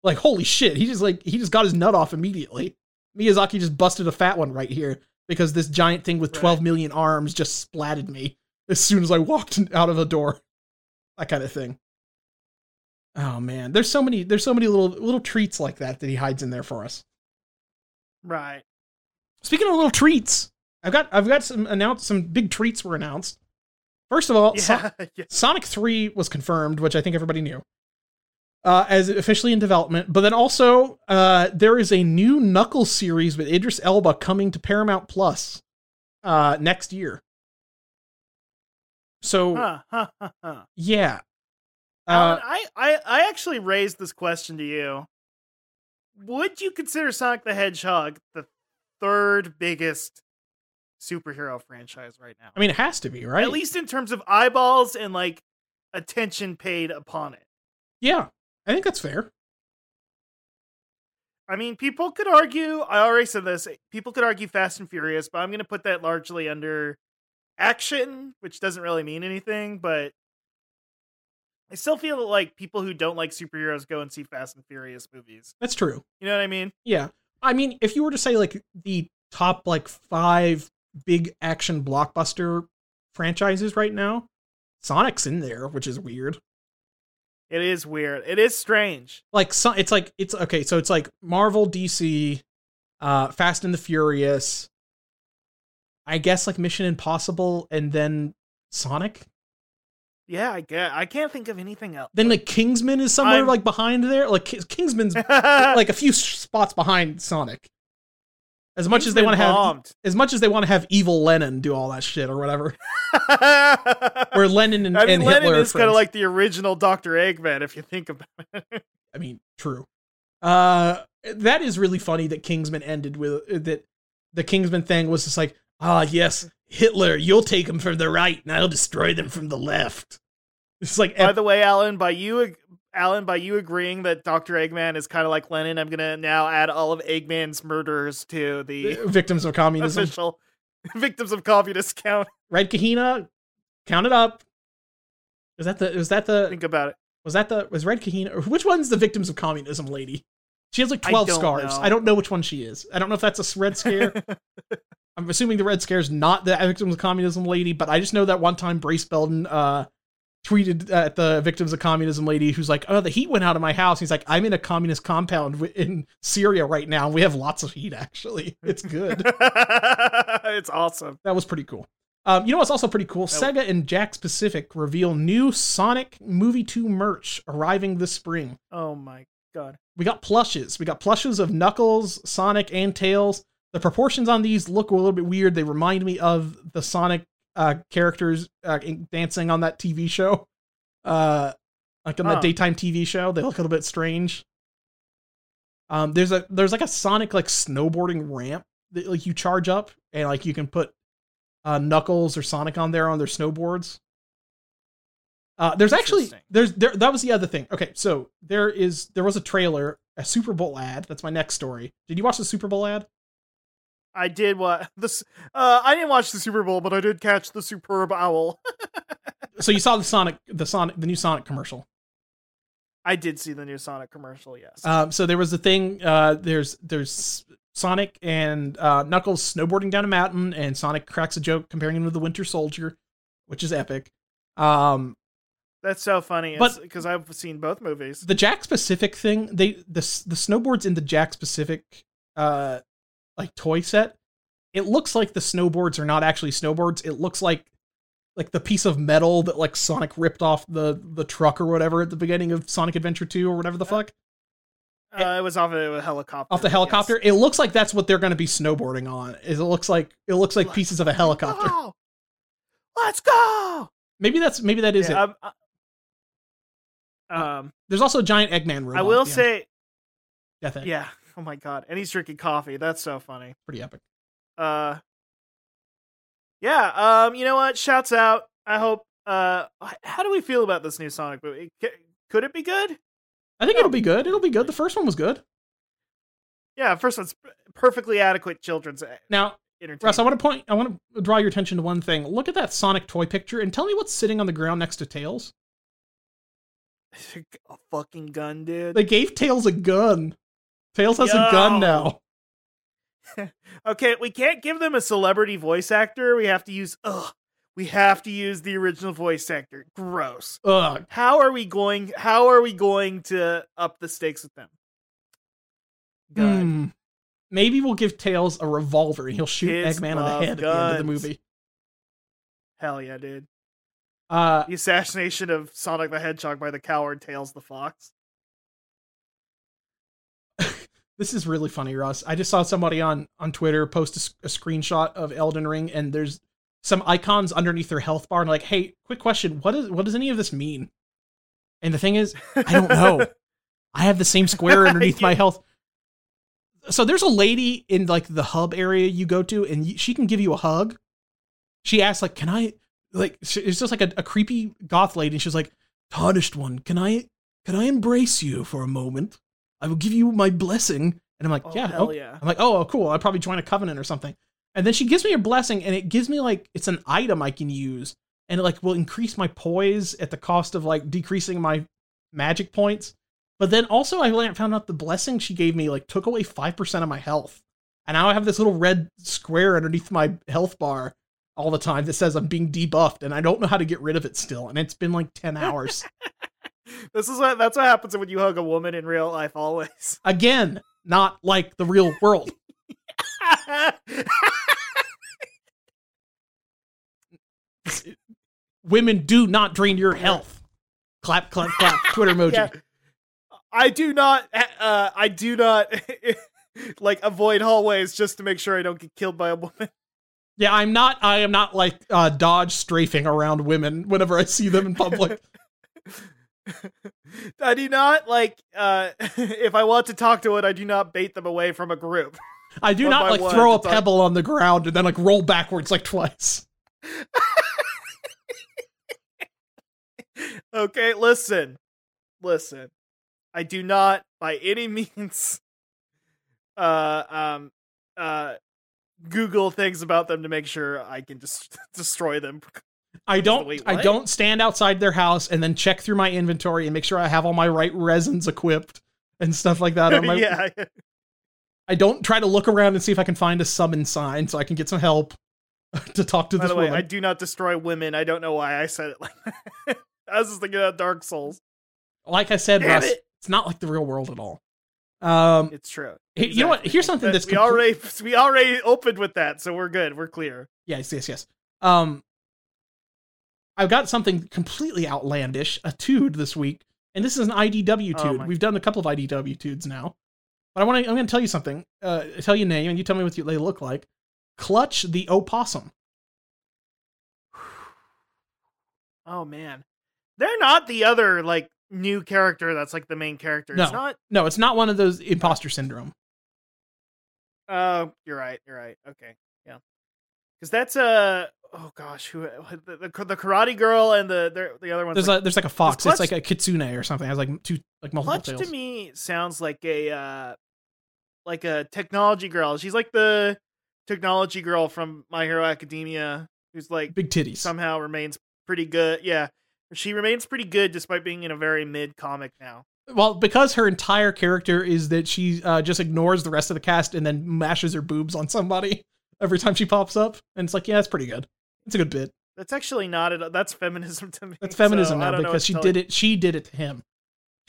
like holy shit. He just like he just got his nut off immediately. Miyazaki just busted a fat one right here because this giant thing with 12 million arms just splatted me as soon as I walked out of the door. That kind of thing. Oh man, there's so many there's so many little little treats like that that he hides in there for us. Right. Speaking of little treats, I've got I've got some announced some big treats were announced. First of all, Yeah. yeah. Sonic 3 was confirmed, which I think everybody knew. Uh, as officially in development, but then also uh, there is a new Knuckles series with Idris Elba coming to Paramount Plus uh, next year. So huh, huh, huh. yeah, Alan, uh, I, I, I actually raised this question to you. Would you consider Sonic the Hedgehog the third biggest superhero franchise right now? I mean it has to be right. At least in terms of eyeballs and like attention paid upon it. yeah, I think that's fair. I mean, people could argue, I already said this, people could argue Fast and Furious, but I'm going to put that largely under action, which doesn't really mean anything, but I still feel like people who don't like superheroes go and see Fast and Furious movies. That's true. You know what I mean? Yeah. I mean, if you were to say like the top like five big action blockbuster franchises right now, Sonic's in there, which is weird. It is weird. It is strange. Like so, it's like it's okay, so it's like Marvel, DC, uh Fast and the Furious, I guess like Mission Impossible and then Sonic. Yeah, I get. I can't think of anything else. Then like Kingsman is somewhere I'm- like behind there. Like Kingsman's like a few spots behind Sonic. As much as they want to have as much as they want to have evil Lenin do all that shit or whatever. Where Lenin and, I mean, and Lennon Hitler is kind of like the original Doctor Eggman, if you think about it. I mean, true. Uh, that is really funny that Kingsman ended with that. The Kingsman thing was just like, ah, yes, Hitler, you'll take them from the right, and I'll destroy them from the left. It's like, By the way, Alan, by you, Alan, by you agreeing that Doctor Eggman is kind of like Lenin, I'm gonna now add all of Eggman's murders to the uh, victims of communism. official victims of communist count. Red Kahina, count it up. Is that the? Is that the? Think about it. Was that the? Was Red Kahina? Or which one's the victims of communism lady? She has like twelve don't scars. know. I don't know which one she is. I don't know if that's a red scare. I'm assuming the Red Scare is not the victims of communism lady, but I just know that one time Brace Belden uh, tweeted at the victims of communism lady who's like, "Oh, the heat went out of my house." He's like, "I'm in a communist compound in Syria right now. We have lots of heat. Actually, it's good." it's awesome. that was pretty cool. Um, you know what's also pretty cool? Sega and Jakks Pacific reveal new Sonic Movie 2 merch arriving this spring. Oh my god. We got plushes. We got plushes of Knuckles, Sonic, and Tails. The proportions on these look a little bit weird. They remind me of the Sonic uh, characters uh, dancing on that TV show, uh, like on Huh. that daytime TV show. They look a little bit strange. Um, there's a there's like a Sonic like snowboarding ramp that like you charge up, and like you can put uh, Knuckles or Sonic on there on their snowboards. Uh, there's actually there's there that was the other thing. Okay, so there is there was a trailer, a Super Bowl ad. That's my next story. Did you watch the Super Bowl ad? I did what this. Uh, I didn't watch the Super Bowl, but I did catch the superb owl. So you saw the Sonic the Sonic the new Sonic commercial. I did see the new Sonic commercial. Yes. Um, so there was a thing. Uh, there's there's Sonic and uh, Knuckles snowboarding down a mountain, and Sonic cracks a joke comparing him to the Winter Soldier, which is epic. Um, That's so funny. because I've seen both movies. the Jakks Pacific thing, they the the snowboards in the Jakks Pacific uh like toy set, it looks like the snowboards are not actually snowboards. It looks like like the piece of metal that like Sonic ripped off the the truck or whatever at the beginning of Sonic Adventure 2 or whatever the fuck. Uh, it was off a, a helicopter. off the yes. helicopter. It looks like that's what they're going to be snowboarding on. Is it looks like it looks like pieces of a helicopter. Go! Let's go. Maybe that's maybe that is it. Yeah, um, uh, um, There's also a giant Eggman robot. I will at the end. say, yeah. Oh my god, and he's drinking coffee. That's so funny. pretty epic. Uh, yeah. Um, you know what? Shouts out. I hope. Uh, how do we feel about this new Sonic movie? Could it be good? I think No. it'll be good. It'll be good. The first one was good. Yeah, first one's perfectly adequate children's uh, Now. Russ, I want to point. I want to draw your attention to one thing. Look at that Sonic toy picture and tell me what's sitting on the ground next to Tails. a fucking gun, dude. They gave Tails a gun. Tails has a gun now. Okay, we can't give them a celebrity voice actor. We have to use ugh. We have to use the original voice actor. Gross. Ugh. How are we going how are we going to up the stakes with them? Good. Hmm. Maybe we'll give Tails a revolver and he'll shoot Kids Eggman on the love head at the end of the movie. Hell yeah, dude. Uh, The assassination of Sonic the Hedgehog by the coward Tails the Fox. This is really funny, Russ. I just saw somebody on on Twitter post a screenshot of Elden Ring, and there's some icons underneath their health bar, and like, hey, quick question: what is what does any of this mean? And the thing is, I don't know. I have the same square underneath my health. So there's a lady in like the hub area you go to, and she can give you a hug. She asks like, "Can I?" Like, it's just like a, a creepy goth lady, and she's like, "Tarnished one, can I? Can I embrace you for a moment? I will give you my blessing." And I'm like, Oh, "Yeah." hell oh." yeah. I'm like, "Oh, cool. I probably join a covenant or something." And then she gives me a blessing, and it gives me like it's an item I can use, and it like will increase my poise at the cost of like decreasing my magic points. But then also I found out the blessing she gave me like took away 5% of my health. And now I have this little red square underneath my health bar all the time that says I'm being debuffed and I don't know how to get rid of it still. And it's been like 10 hours. This is what that's what happens when you hug a woman in real life always. Again, not like the real world. Women do not drain your health. Clap, clap, clap. Twitter emoji. Yeah. I do not uh I do not like avoid hallways just to make sure I don't get killed by a woman. Yeah, I'm not. I am not like uh, dodge strafing around women whenever I see them in public. I do not like uh if I want to talk to it, I do not bait them away from a group. I do One not like one, throw a like- pebble on the ground and then like roll backwards like twice. Okay, listen. Listen. I do not by any means uh um uh Google things about them to make sure I can just destroy them. I don't. Wait, I don't stand outside their house and then check through my inventory and make sure I have all my right resins equipped and stuff like that. On my, yeah. I don't try to look around and see if I can find a summon sign so I can get some help to talk to By this the way, woman. I do not destroy women. I don't know why I said it like that. I was just thinking about Dark Souls. like I said, Russ, it. it's not like the real world at all. Um, It's true. hey, you know what? Here's something That- that's we complete- already we already opened with that, so we're good. We're clear. Yes, yes, yes. Um, I've got something completely outlandish, a tude this week, and this is an IDW Oh tude. my- We've done a couple of IDW tudes now, but I want to. I'm going to tell you something. Uh, tell you a name, and you tell me what you, they look like. Clutch the opossum. Oh man, they're not the other like new character that's like the main character. It's No. not. No, it's not one of those imposter syndrome. Oh, you're right. You're right. Okay, yeah, because that's a. oh gosh, who the, the, the karate girl and the the, the other one. There's like, a there's like a fox. Clutch- It's like a kitsune or something. It has like two like multiple Clutch tails. to me sounds like a uh like a technology girl. She's like the technology girl from My Hero Academia who's like Big titties. somehow remains pretty good. Yeah. She remains pretty good despite being in a very mid comic now. Well, because her entire character is that she uh, just ignores the rest of the cast and then mashes her boobs on somebody every time she pops up, and it's like, yeah, it's pretty good. It's a good bit. That's actually not at that's feminism to me. That's feminism so now because she did it. She did it to him.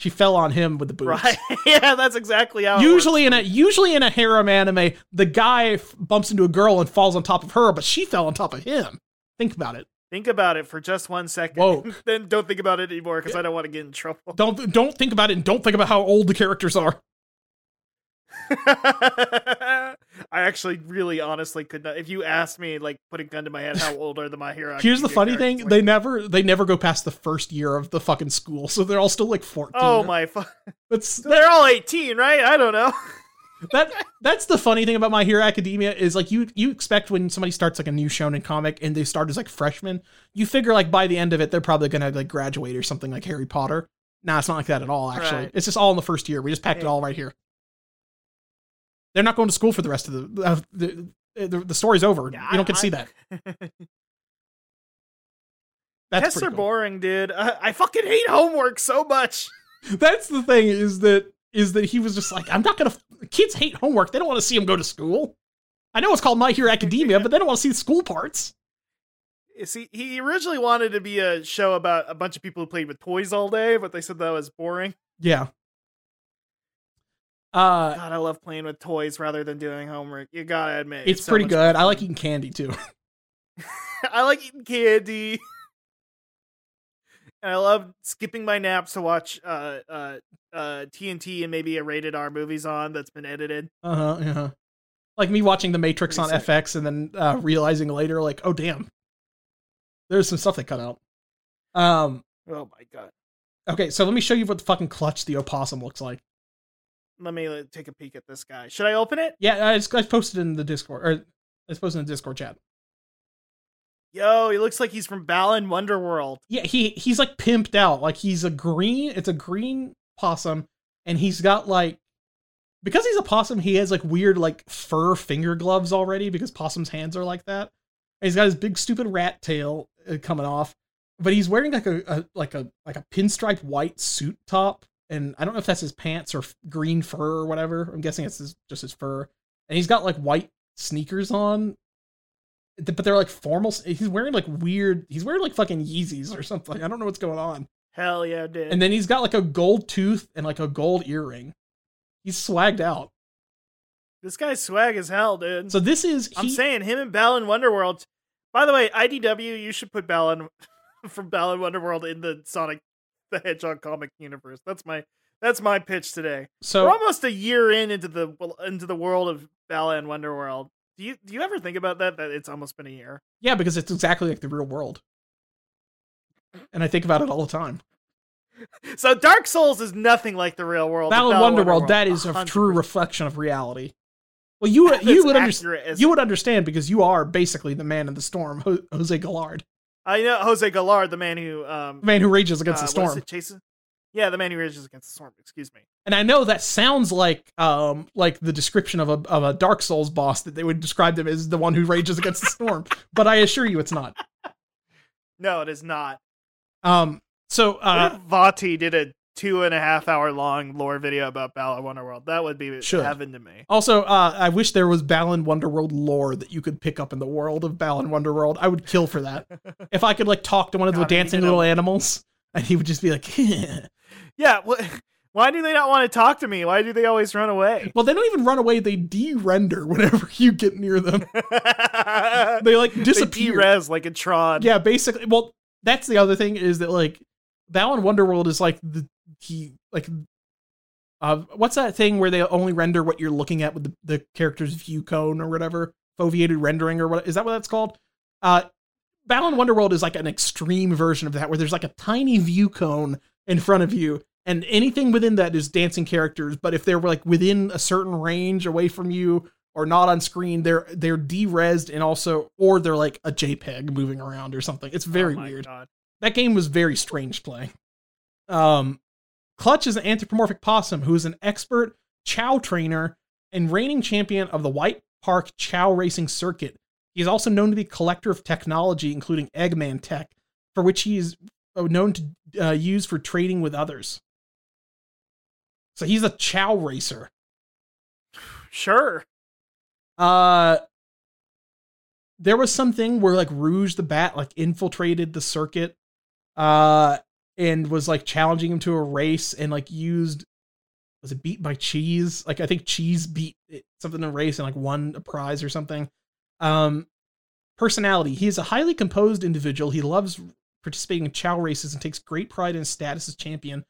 She fell on him with the boobs. Right. yeah, that's exactly how it Usually in a usually in a harem anime, the guy f- bumps into a girl and falls on top of her, but she fell on top of him. Think about it. think about it for just one second. Whoa. then don't think about it anymore because I don't want to get in trouble. Don't don't think about it and don't think about how old the characters are. I actually, really, honestly could not. If you asked me, like, put a gun to my head, how old are the My Hero? Here's the funny thing: they never they never go past the first year of the fucking school, so they're all still like 14. oh my, fu- That's they're all 18, right? I don't know. that that's the funny thing about My Hero Academia is like you you expect when somebody starts like a new shonen comic and they start as like freshmen, you figure like by the end of it they're probably gonna like graduate or something like Harry Potter. Nah, it's not like that at all. Actually, Right. it's just all in the first year. We just packed it all right here. They're not going to school for the rest of the uh, the, the, the story's over. Yeah, you don't get to see that. That's Tests are cool. boring, dude. I, I fucking hate homework so much. That's the thing is that is that he was just like, I'm not gonna. Kids hate homework. They don't want to see him go to school. I know it's called My Hero Academia, but they don't want to see the school parts. See, he originally wanted to be a show about a bunch of people who played with toys all day, but they said that was boring. Yeah. Uh, God, I love playing with toys rather than doing homework. You gotta admit, it's so pretty much good. I like eating candy too. I like eating candy. and I love skipping my naps to watch uh uh uh TNT and maybe a rated R movies on that's been edited. Uh huh. Uh-huh. Like me watching The Matrix on FX and then uh, realizing later, like, oh damn, there's some stuff they cut out. Um. Oh my god. Okay, so let me show you what the fucking clutch the opossum looks like. Let me uh, take a peek at this guy. Should I open it? Yeah, I just I posted in the Discord or I posted in the Discord chat. Yo, he looks like he's from Balan Wonderworld. Yeah, he he's like pimped out. Like he's a green. It's a green possum, and he's got like because he's a possum, he has like weird like fur finger gloves already because possum's hands are like that. And he's got his big stupid rat tail uh, coming off, but he's wearing like a, a like a like a pinstripe white suit top, and I don't know if that's his pants or f- green fur or whatever. I'm guessing it's his, just his fur, and he's got like white sneakers on. But they're like formal. He's wearing like weird. He's wearing like fucking Yeezys or something. I don't know what's going on. Hell yeah, dude. And then he's got like a gold tooth and like a gold earring. He's swagged out. this guy's swag as hell, dude. So this is I'm saying him and Balan Wonderworld. By the way, IDW, you should put Balan from Balan Wonderworld in the Sonic the Hedgehog comic universe. That's my that's my pitch today. so We're almost a year in into the into the world of Bella Balan Wonderworld. Do you do you ever think about that? That it's almost been a year. yeah, because it's exactly like the real world. And I think about it all the time. So Dark Souls is nothing like the real world. Battle Balan Wonderworld, that is a 100%. true reflection of reality. Well, you you would understand. You would understand because you are basically the man in the storm, Jose Gallard, I know Jose Gallard, the man who um the man who rages against uh, the storm. Jason? Yeah, the man who rages against the storm. Excuse me. And I know that sounds like um like the description of a of a Dark Souls boss that they would describe them as the one who rages against the storm, but I assure you it's not. No, it is not. Um so uh Vati did a two and a half hour long lore video about Battle Wonderworld? That would be Should. heaven to me. also uh I wish there was Balan Wonderworld lore that you could pick up in the world of Balan Wonderworld. I would kill for that. if I could like talk to one of the God, dancing little animals and he would just be like Yeah. Wh- why do they not want to talk to me? Why do they always run away? Well, they don't even run away, they de-render whenever you get near them. They like They disappear. de-res like a Tron. Yeah, basically. Well, that's the other thing is that like Balan Wonderworld is like the he like uh what's that thing where they only render what you're looking at with the, the character's view cone or whatever foveated rendering or what is that what that's called? Uh Balan Wonderworld is like an extreme version of that where there's like a tiny view cone in front of you and anything within that is dancing characters but if they're like within a certain range away from you or not on screen they're they're de-resed and also or they're like a jpeg moving around or something it's very Oh my weird God. that game was very strange playing um clutch is an anthropomorphic possum who is an expert Chao trainer and reigning champion of the white park Chao racing circuit. He is also known to be a collector of technology including eggman tech for which he is uh, known to uh, use for trading with others. So he's a Chao racer. Sure. uh there was something where like Rouge the Bat like infiltrated the circuit. Uh and was like challenging him to a race and like used was it beat by cheese? Like i think cheese beat it, something in a race and like won a prize or something. Um personality. He is a highly composed individual. He loves participating in Chao races and takes great pride in his status as champion.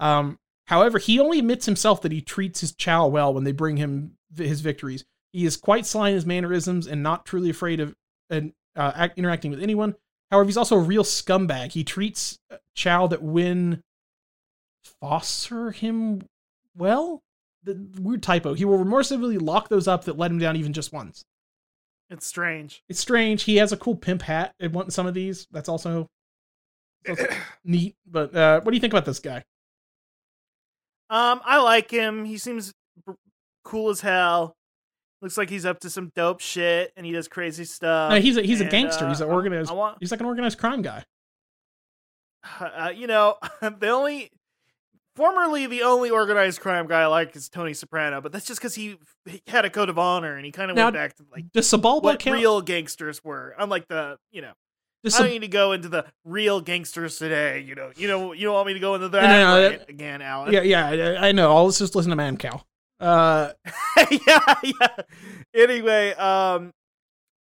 Um However, he only admits himself that he treats his Chao well when they bring him his victories. He is quite sly in his mannerisms and not truly afraid of and uh, interacting with anyone. However, he's also a real scumbag. He treats Chao that win foster him well. The, the weird typo. He will remorsefully lock those up that let him down even just once. It's strange. It's strange. He has a cool pimp hat in one, some of these. That's also, also neat. But uh, what do you think about this guy? Um, I like him. He seems cool as hell. Looks like he's up to some dope shit, and he does crazy stuff. No, he's a he's a gangster. uh, he's an organized. I want, he's like an organized crime guy. uh, you know, the only formerly the only organized crime guy I like is Tony Soprano, but that's just because he, he had a code of honor and he kind of went back to like Does Sebulba what count? real gangsters were, unlike the you know. does I Sab- don't need to go into the real gangsters today. You know, you know, you don't want me to go into that No, no, no, rant again, Alan. yeah, yeah, I, I know. I'll just listen to Mancow. Uh, yeah, yeah. Anyway, um,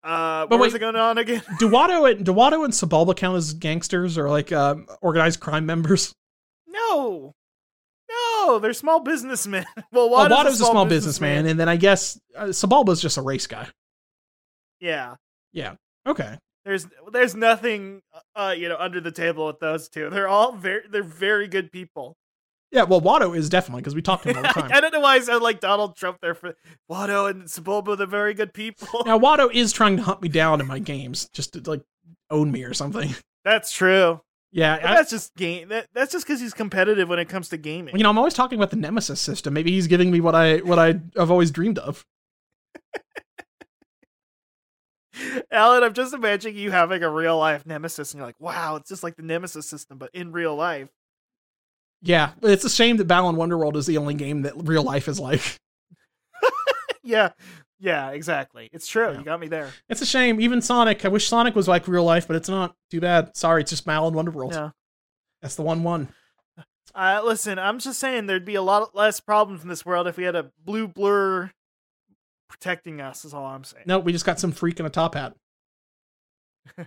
uh, But what was wait. it going on again? Duwato and Duwato and Sebulba count as gangsters or like um, organized crime members. No, no, they're small businessmen. well, Well, Watto's Watto's a small businessman, and then I guess uh, Sebulba's just a race guy. Yeah. Yeah, Okay, there's there's nothing, uh, you know, under the table with those two. They're all very they're very good people. Yeah. Well, Watto is definitely because we talked to him all the time. I don't know why I sound like Donald Trump there for Watto and Sebulba. They're very good people. now, Watto is trying to hunt me down in my games, just to like own me or something. That's true. Yeah, I- that's just game. That, that's just because he's competitive when it comes to gaming. you know, I'm always talking about the Nemesis system. Maybe he's giving me what I what I have always dreamed of. Alan, I'm just imagining you having a real life nemesis, and you're like, "Wow, it's just like the nemesis system, but in real life." Yeah, it's a shame that Balan Wonderworld is the only game that real life is like. yeah, yeah, exactly. It's true. Yeah. You got me there. It's a shame. Even Sonic. I wish Sonic was like real life, but it's not. Too bad. Sorry, it's just Balan Wonderworld. Yeah, That's the one one. Uh, listen, I'm just saying there'd be a lot less problems in this world if we had a blue blur protecting us. Is all I'm saying. No, we just got some freak in a top hat.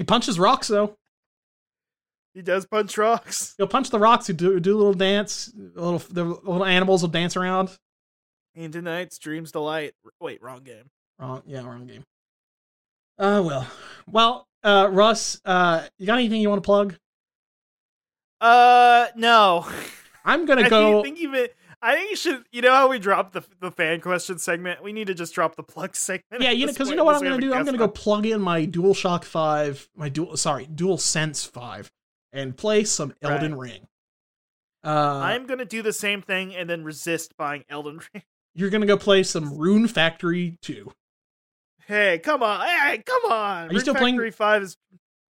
He punches rocks though. He does punch rocks. He'll punch the rocks. He do do a little dance. A little the little animals will dance around. And tonight's dreams delight. Wait, wrong game. Wrong. Yeah, wrong game. Uh, well, well, uh, Russ, uh, you got anything you want to plug? Uh, no. I'm gonna I go. think even I think you should. You know how we dropped the the fan question segment? We need to just drop the plug segment. Yeah, you know, because you know what I'm gonna do. I'm gonna go plug in my DualShock Five, my dual, sorry, Dual Sense Five, and play some Elden Ring. Uh, I'm gonna do the same thing and then resist buying Elden Ring. you're gonna go play some Rune Factory Two. Hey, come on! Hey, come on! Are you still playing- Factory Five is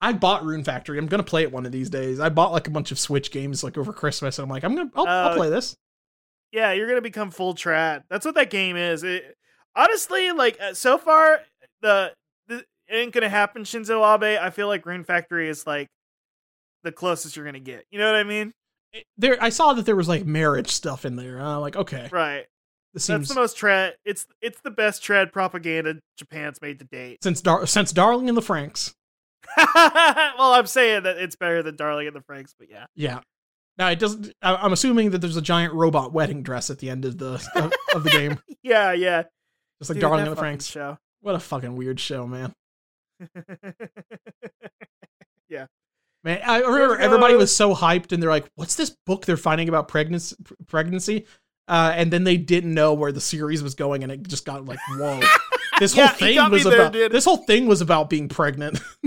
I bought Rune Factory. I'm gonna play it one of these days. I bought like a bunch of Switch games like over Christmas, and I'm like, I'm gonna, I'll, I'll Uh, play this. yeah. You're gonna become full trad. That's what that game is. It, honestly, like uh, so far, the, the it ain't gonna happen. Shinzo Abe. I feel like Rune Factory is like the closest you're gonna get. You know what I mean? Eh, there, I saw that there was like marriage stuff in there. And I'm like, okay, Right. this That's seems the most trad. It's it's the best trad propaganda Japan's made to date. since Dar- since Darling and the Franxx. well, I'm saying that it's better than Darling and the Franxx, but yeah. Yeah. Now it doesn't. I- I'm assuming that there's a giant robot wedding dress at the end of the of, of the game, Yeah, yeah. just like Dude, Darling and the Franxx. show. What a fucking weird show, man. Man, I remember everybody was so hyped, and they're like, "What's this book they're finding about pregnancy?" Pregnancy, uh, and then they didn't know where the series was going, and it just got like, "Whoa!" This whole you thing was there, about dude. this whole thing was about being pregnant.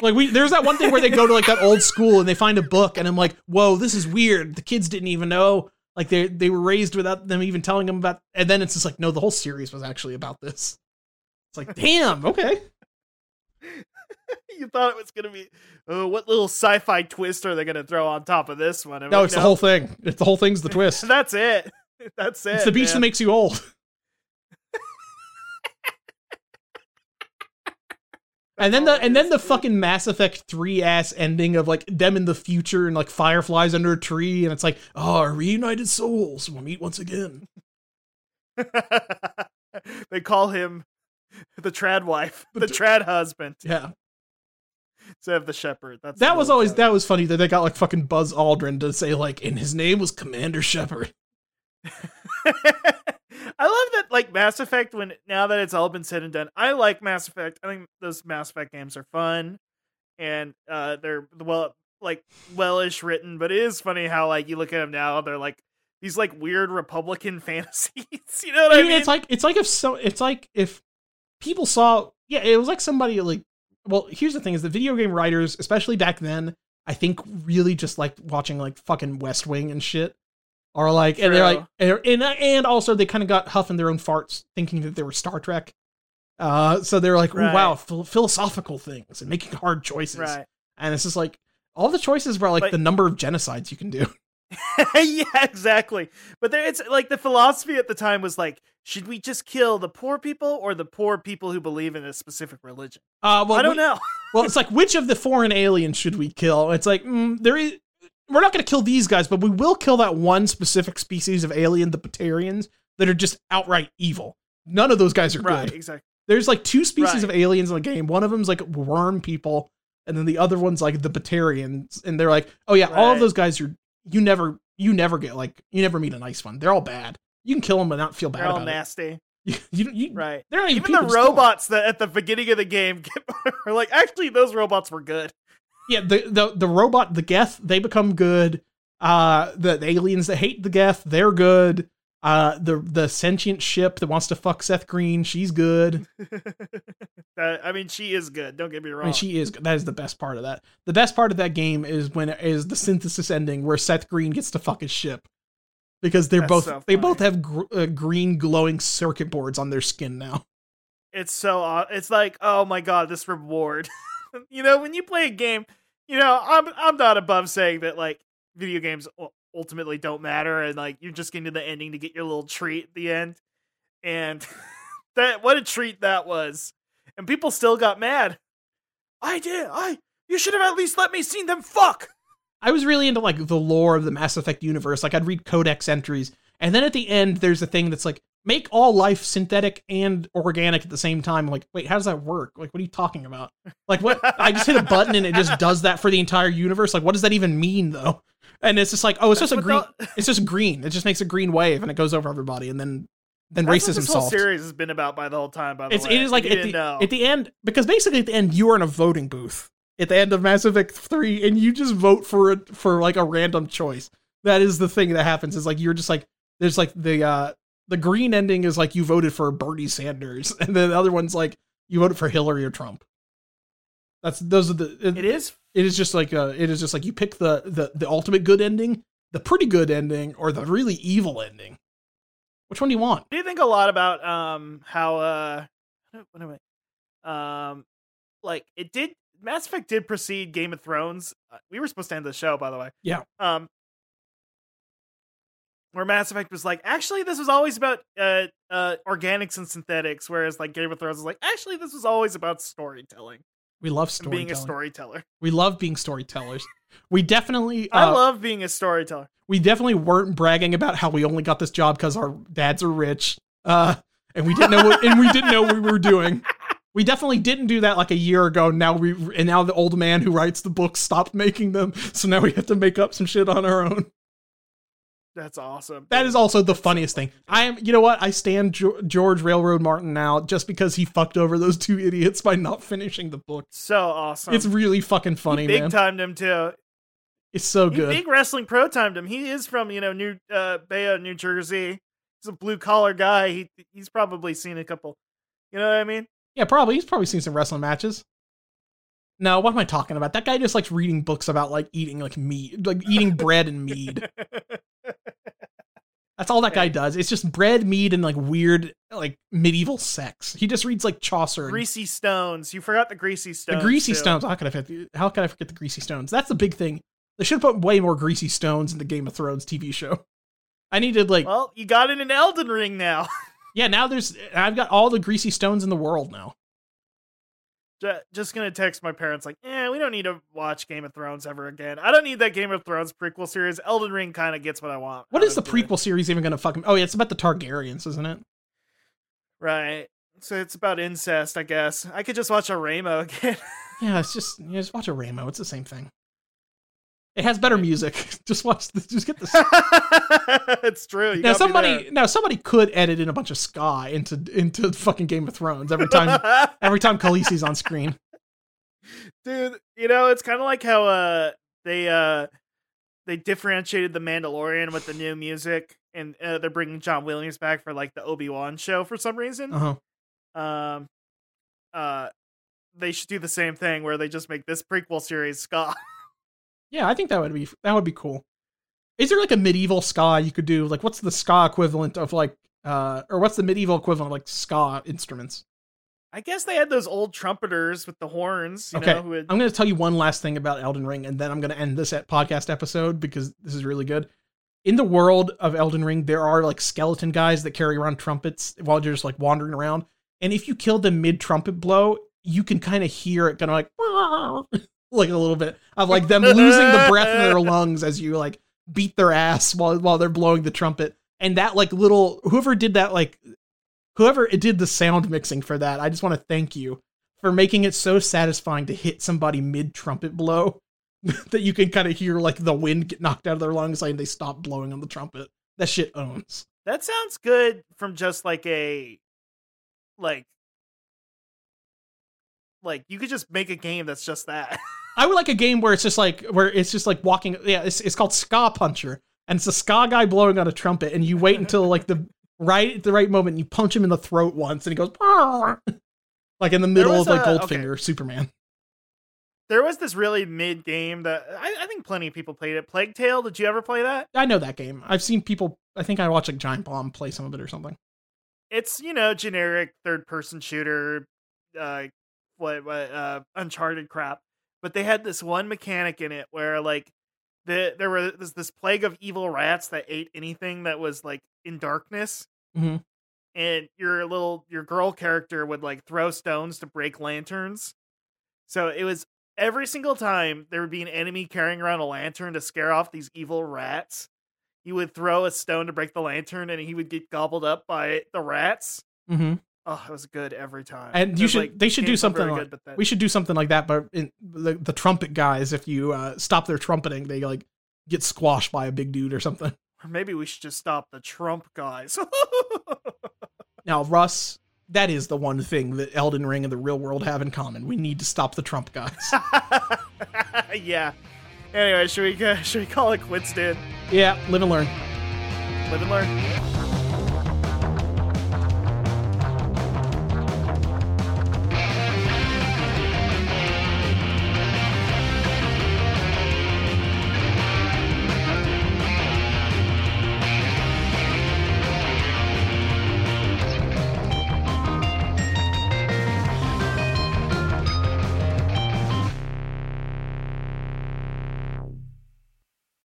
like we, there's that one thing where they go to like that old school and they find a book, and I'm like, "Whoa, this is weird." The kids didn't even know. Like they they were raised without them even telling them about. And then it's just like, no, the whole series was actually about this. It's like, damn, okay. you thought it was gonna be oh, what little sci-fi twist are they gonna throw on top of this one? I'm No, like, it's the whole thing. It's the whole thing's the twist. That's it. That's it. It's the beach that makes you old. And then the and then the fucking Mass Effect 3 ass ending of like them in the future and like fireflies under a tree and it's like, oh, our reunited souls will meet once again. they call him the trad wife, the The trad husband. Yeah. instead of the shepherd. That's that was always that was funny that they got like fucking Buzz Aldrin to say like, and his name was Commander Shepard. I love that like Mass Effect when now that it's all been said and done. I like Mass Effect. I think those Mass Effect games are fun and uh they're well like wellish written, but it is funny how like you look at them now they're like these like weird Republican fantasies. you know what I I mean? mean, it's like it's like if so it's like if people saw yeah, it was like somebody like well, here's the thing is the video game writers, especially back then, I think really just like watching like fucking West Wing and shit. Or like and they're like and and, and also they kind of got huffing their own farts thinking that they were Star Trek. Uh so they're like, Right. wow, phil- philosophical things and making hard choices. right. And it's just like all the choices were like But- the number of genocides you can do. yeah, exactly. But there, it's like the philosophy at the time was like, should we just kill the poor people or the poor people who believe in a specific religion? Uh well I don't we- know. well, it's like which of the foreign aliens should we kill? It's like mm, there is. We're not going to kill these guys, but we will kill that one specific species of alien, the Batarians, that are just outright evil. None of those guys are right, good. exactly. There's like two species Right. of aliens in the game. One of them's like worm people, and then the other one's like the Batarians. And they're like, oh yeah, all of those guys are you never you never get like you never meet a nice one. They're all bad. You can kill them and not feel bad They're all nasty. You, you, you, Right. They're even, Even the people to steal. robots that at the beginning of the game get, are like, actually, those robots were good. Yeah, the the the robot, the Geth, they become good. Uh, the, the aliens that hate the Geth, they're good. Uh, the the sentient ship that wants to fuck Seth Green, she's good. Uh, I mean, she is good. Don't get me wrong. I mean, she is. That is the best part of that. The best part of that game is when is the synthesis ending where Seth Green gets to fuck his ship because they're That's both so they both have gr- uh, green glowing circuit boards on their skin now. it's so aw- it's like oh my god this reward. You know when you play a game you know i'm i'm not above saying that like video games ultimately don't matter and like you're just getting to the ending to get your little treat at the end. And that what a treat that was. And people still got mad. I did i you should have at least let me see them fuck I was really into like the lore of the Mass Effect universe. Like I'd read codex entries, and then at the end, there's a thing that's like make all life synthetic and organic at the same time. I'm like, wait, how does that work? Like, what are you talking about? Like, what? I just hit a button and it just does that for the entire universe. Like, what does that even mean though? And it's just like, oh, it's just a green. the- It's just green. It just makes a green wave and it goes over everybody, and then then That's what racism this whole series has been about by the whole time by the It's way it is like at the at the end because basically at the end you are in a voting booth at the end of Mass Effect three and you just vote for a, for like a random choice. That is the thing that happens. Is like you're just like there's like the uh the green ending is like you voted for Bernie Sanders and then the other one's like you voted for Hillary or Trump. That's those are the it is it is just like uh it is just like you pick the the the ultimate good ending, the pretty good ending, or the really evil ending. Which one do you want? do you think a lot about um how uh what am I um like it did Mass Effect did precede Game of Thrones. Uh, We were supposed to end the show by the way. Yeah. Um where Mass Effect was like, actually this was always about uh uh organics and synthetics whereas like Game of Thrones was like, actually this was always about storytelling We love storytelling. being a storyteller. We love being storytellers. We definitely, I uh, love being a storyteller. we definitely weren't bragging about how we only got this job because our dads are rich, uh, and we didn't know what, and we didn't know what we were doing. We definitely didn't do that like a year ago. Now we, and now the old man who writes the books stopped making them, so now we have to make up some shit on our own. That's awesome. That is also the funniest thing. I am, you know what? I stand George Railroad Martin now just because he fucked over those two idiots by not finishing the book. so awesome. It's really fucking he funny, big man. timed him too. It's so He good. big wrestling pro timed him. He is from you know New uh, Bayonne, New Jersey. He's a blue collar guy. He he's probably seen a couple. You know what I mean? Yeah, probably. He's probably seen some wrestling matches. No, what am I talking about? That guy just likes reading books about like eating like meat, like eating bread and mead. That's all that guy does. It's just bread, mead, and like weird like medieval sex. He just reads like Chaucer. and- greasy stones. You forgot the greasy stones. the greasy too. stones. How could I forget? How could I forget the greasy stones? That's the big thing. They should put way more greasy stones in the Game of Thrones TV show. I needed like Well, you got it in Elden Ring now. yeah. Now there's I've got all the greasy stones in the world now. Just gonna text my parents like, "Yeah, we don't need to watch Game of Thrones ever again. I don't need that Game of Thrones prequel series. Elden Ring kind of gets what I want. What is the prequel series even gonna fucking? Oh yeah, it's about the Targaryens, isn't it? Right. So it's about incest, I guess. I could just watch a Ramo again. Yeah, it's just you just watch a Ramo. It's the same thing. It has better music. just watch. The, just get the. it's true. You now somebody now somebody could edit in a bunch of ska into into fucking Game of Thrones every time every time Khaleesi's on screen. dude you know it's kind of like how uh they uh they differentiated the mandalorian with the new music and uh, they're bringing john williams back for like the obi-wan show for some reason Uh huh. um uh they should do the same thing where they just make this prequel series ska Yeah, I think that would be that would be cool. Is there like a medieval ska you could do? Like, what's the ska equivalent of like, uh, or what's the medieval equivalent of like ska instruments? i guess they had those old trumpeters with the horns you Okay, know would I'm going to tell you one last thing about Elden Ring, and then I'm going to end this at podcast episode because this is really good. In the world of Elden Ring, there are like skeleton guys that carry around trumpets while you're just like wandering around. And if you kill them mid trumpet blow, you can kind of hear it kind of like like a little bit of like them losing the breath in their lungs as you like beat their ass while while they're blowing the trumpet. And that like little whoever did that like whoever it did the sound mixing for that, I just want to thank you for making it so satisfying to hit somebody mid trumpet blow that you can kind of hear like the wind get knocked out of their lungs and they stop blowing on the trumpet. That shit owns. that sounds good from just like a like like you could just make a game that's just that I would like a game where it's just like where it's just like walking. Yeah, it's it's called Ska Puncher, and it's a ska guy blowing on a trumpet, and you wait until like the right at the right moment, and you punch him in the throat once, and he goes like in the middle of like a- okay. Goldfinger, Superman. There was this really mid game that I, I think plenty of people played it. Plague Tale, did you ever play that? I know that game. I've seen people. I think I watched like Giant Bomb play some of it or something. It's you know generic third person shooter, uh, what what uh, Uncharted crap. But they had this one mechanic in it where like the there was this plague of evil rats that ate anything that was like in darkness. Mhm. And your little your girl character would like throw stones to break lanterns. So it was every single time there would be an enemy carrying around a lantern to scare off these evil rats. He would throw a stone to break the lantern, and he would get gobbled up by the rats. Mm-hmm. Oh, it was good every time. And you should- like, they should do something like- good, but that- We should do something like that, but in the, the trumpet guys, if you uh, stop their trumpeting, they like get squashed by a big dude or something. or maybe we should just stop the Trump guys. Now, Russ, that is the one thing that Elden Ring and the real world have in common. We need to stop the Trump guys. yeah. Anyway, should we uh, should we call it quits, dude? yeah, live and learn. Live and learn.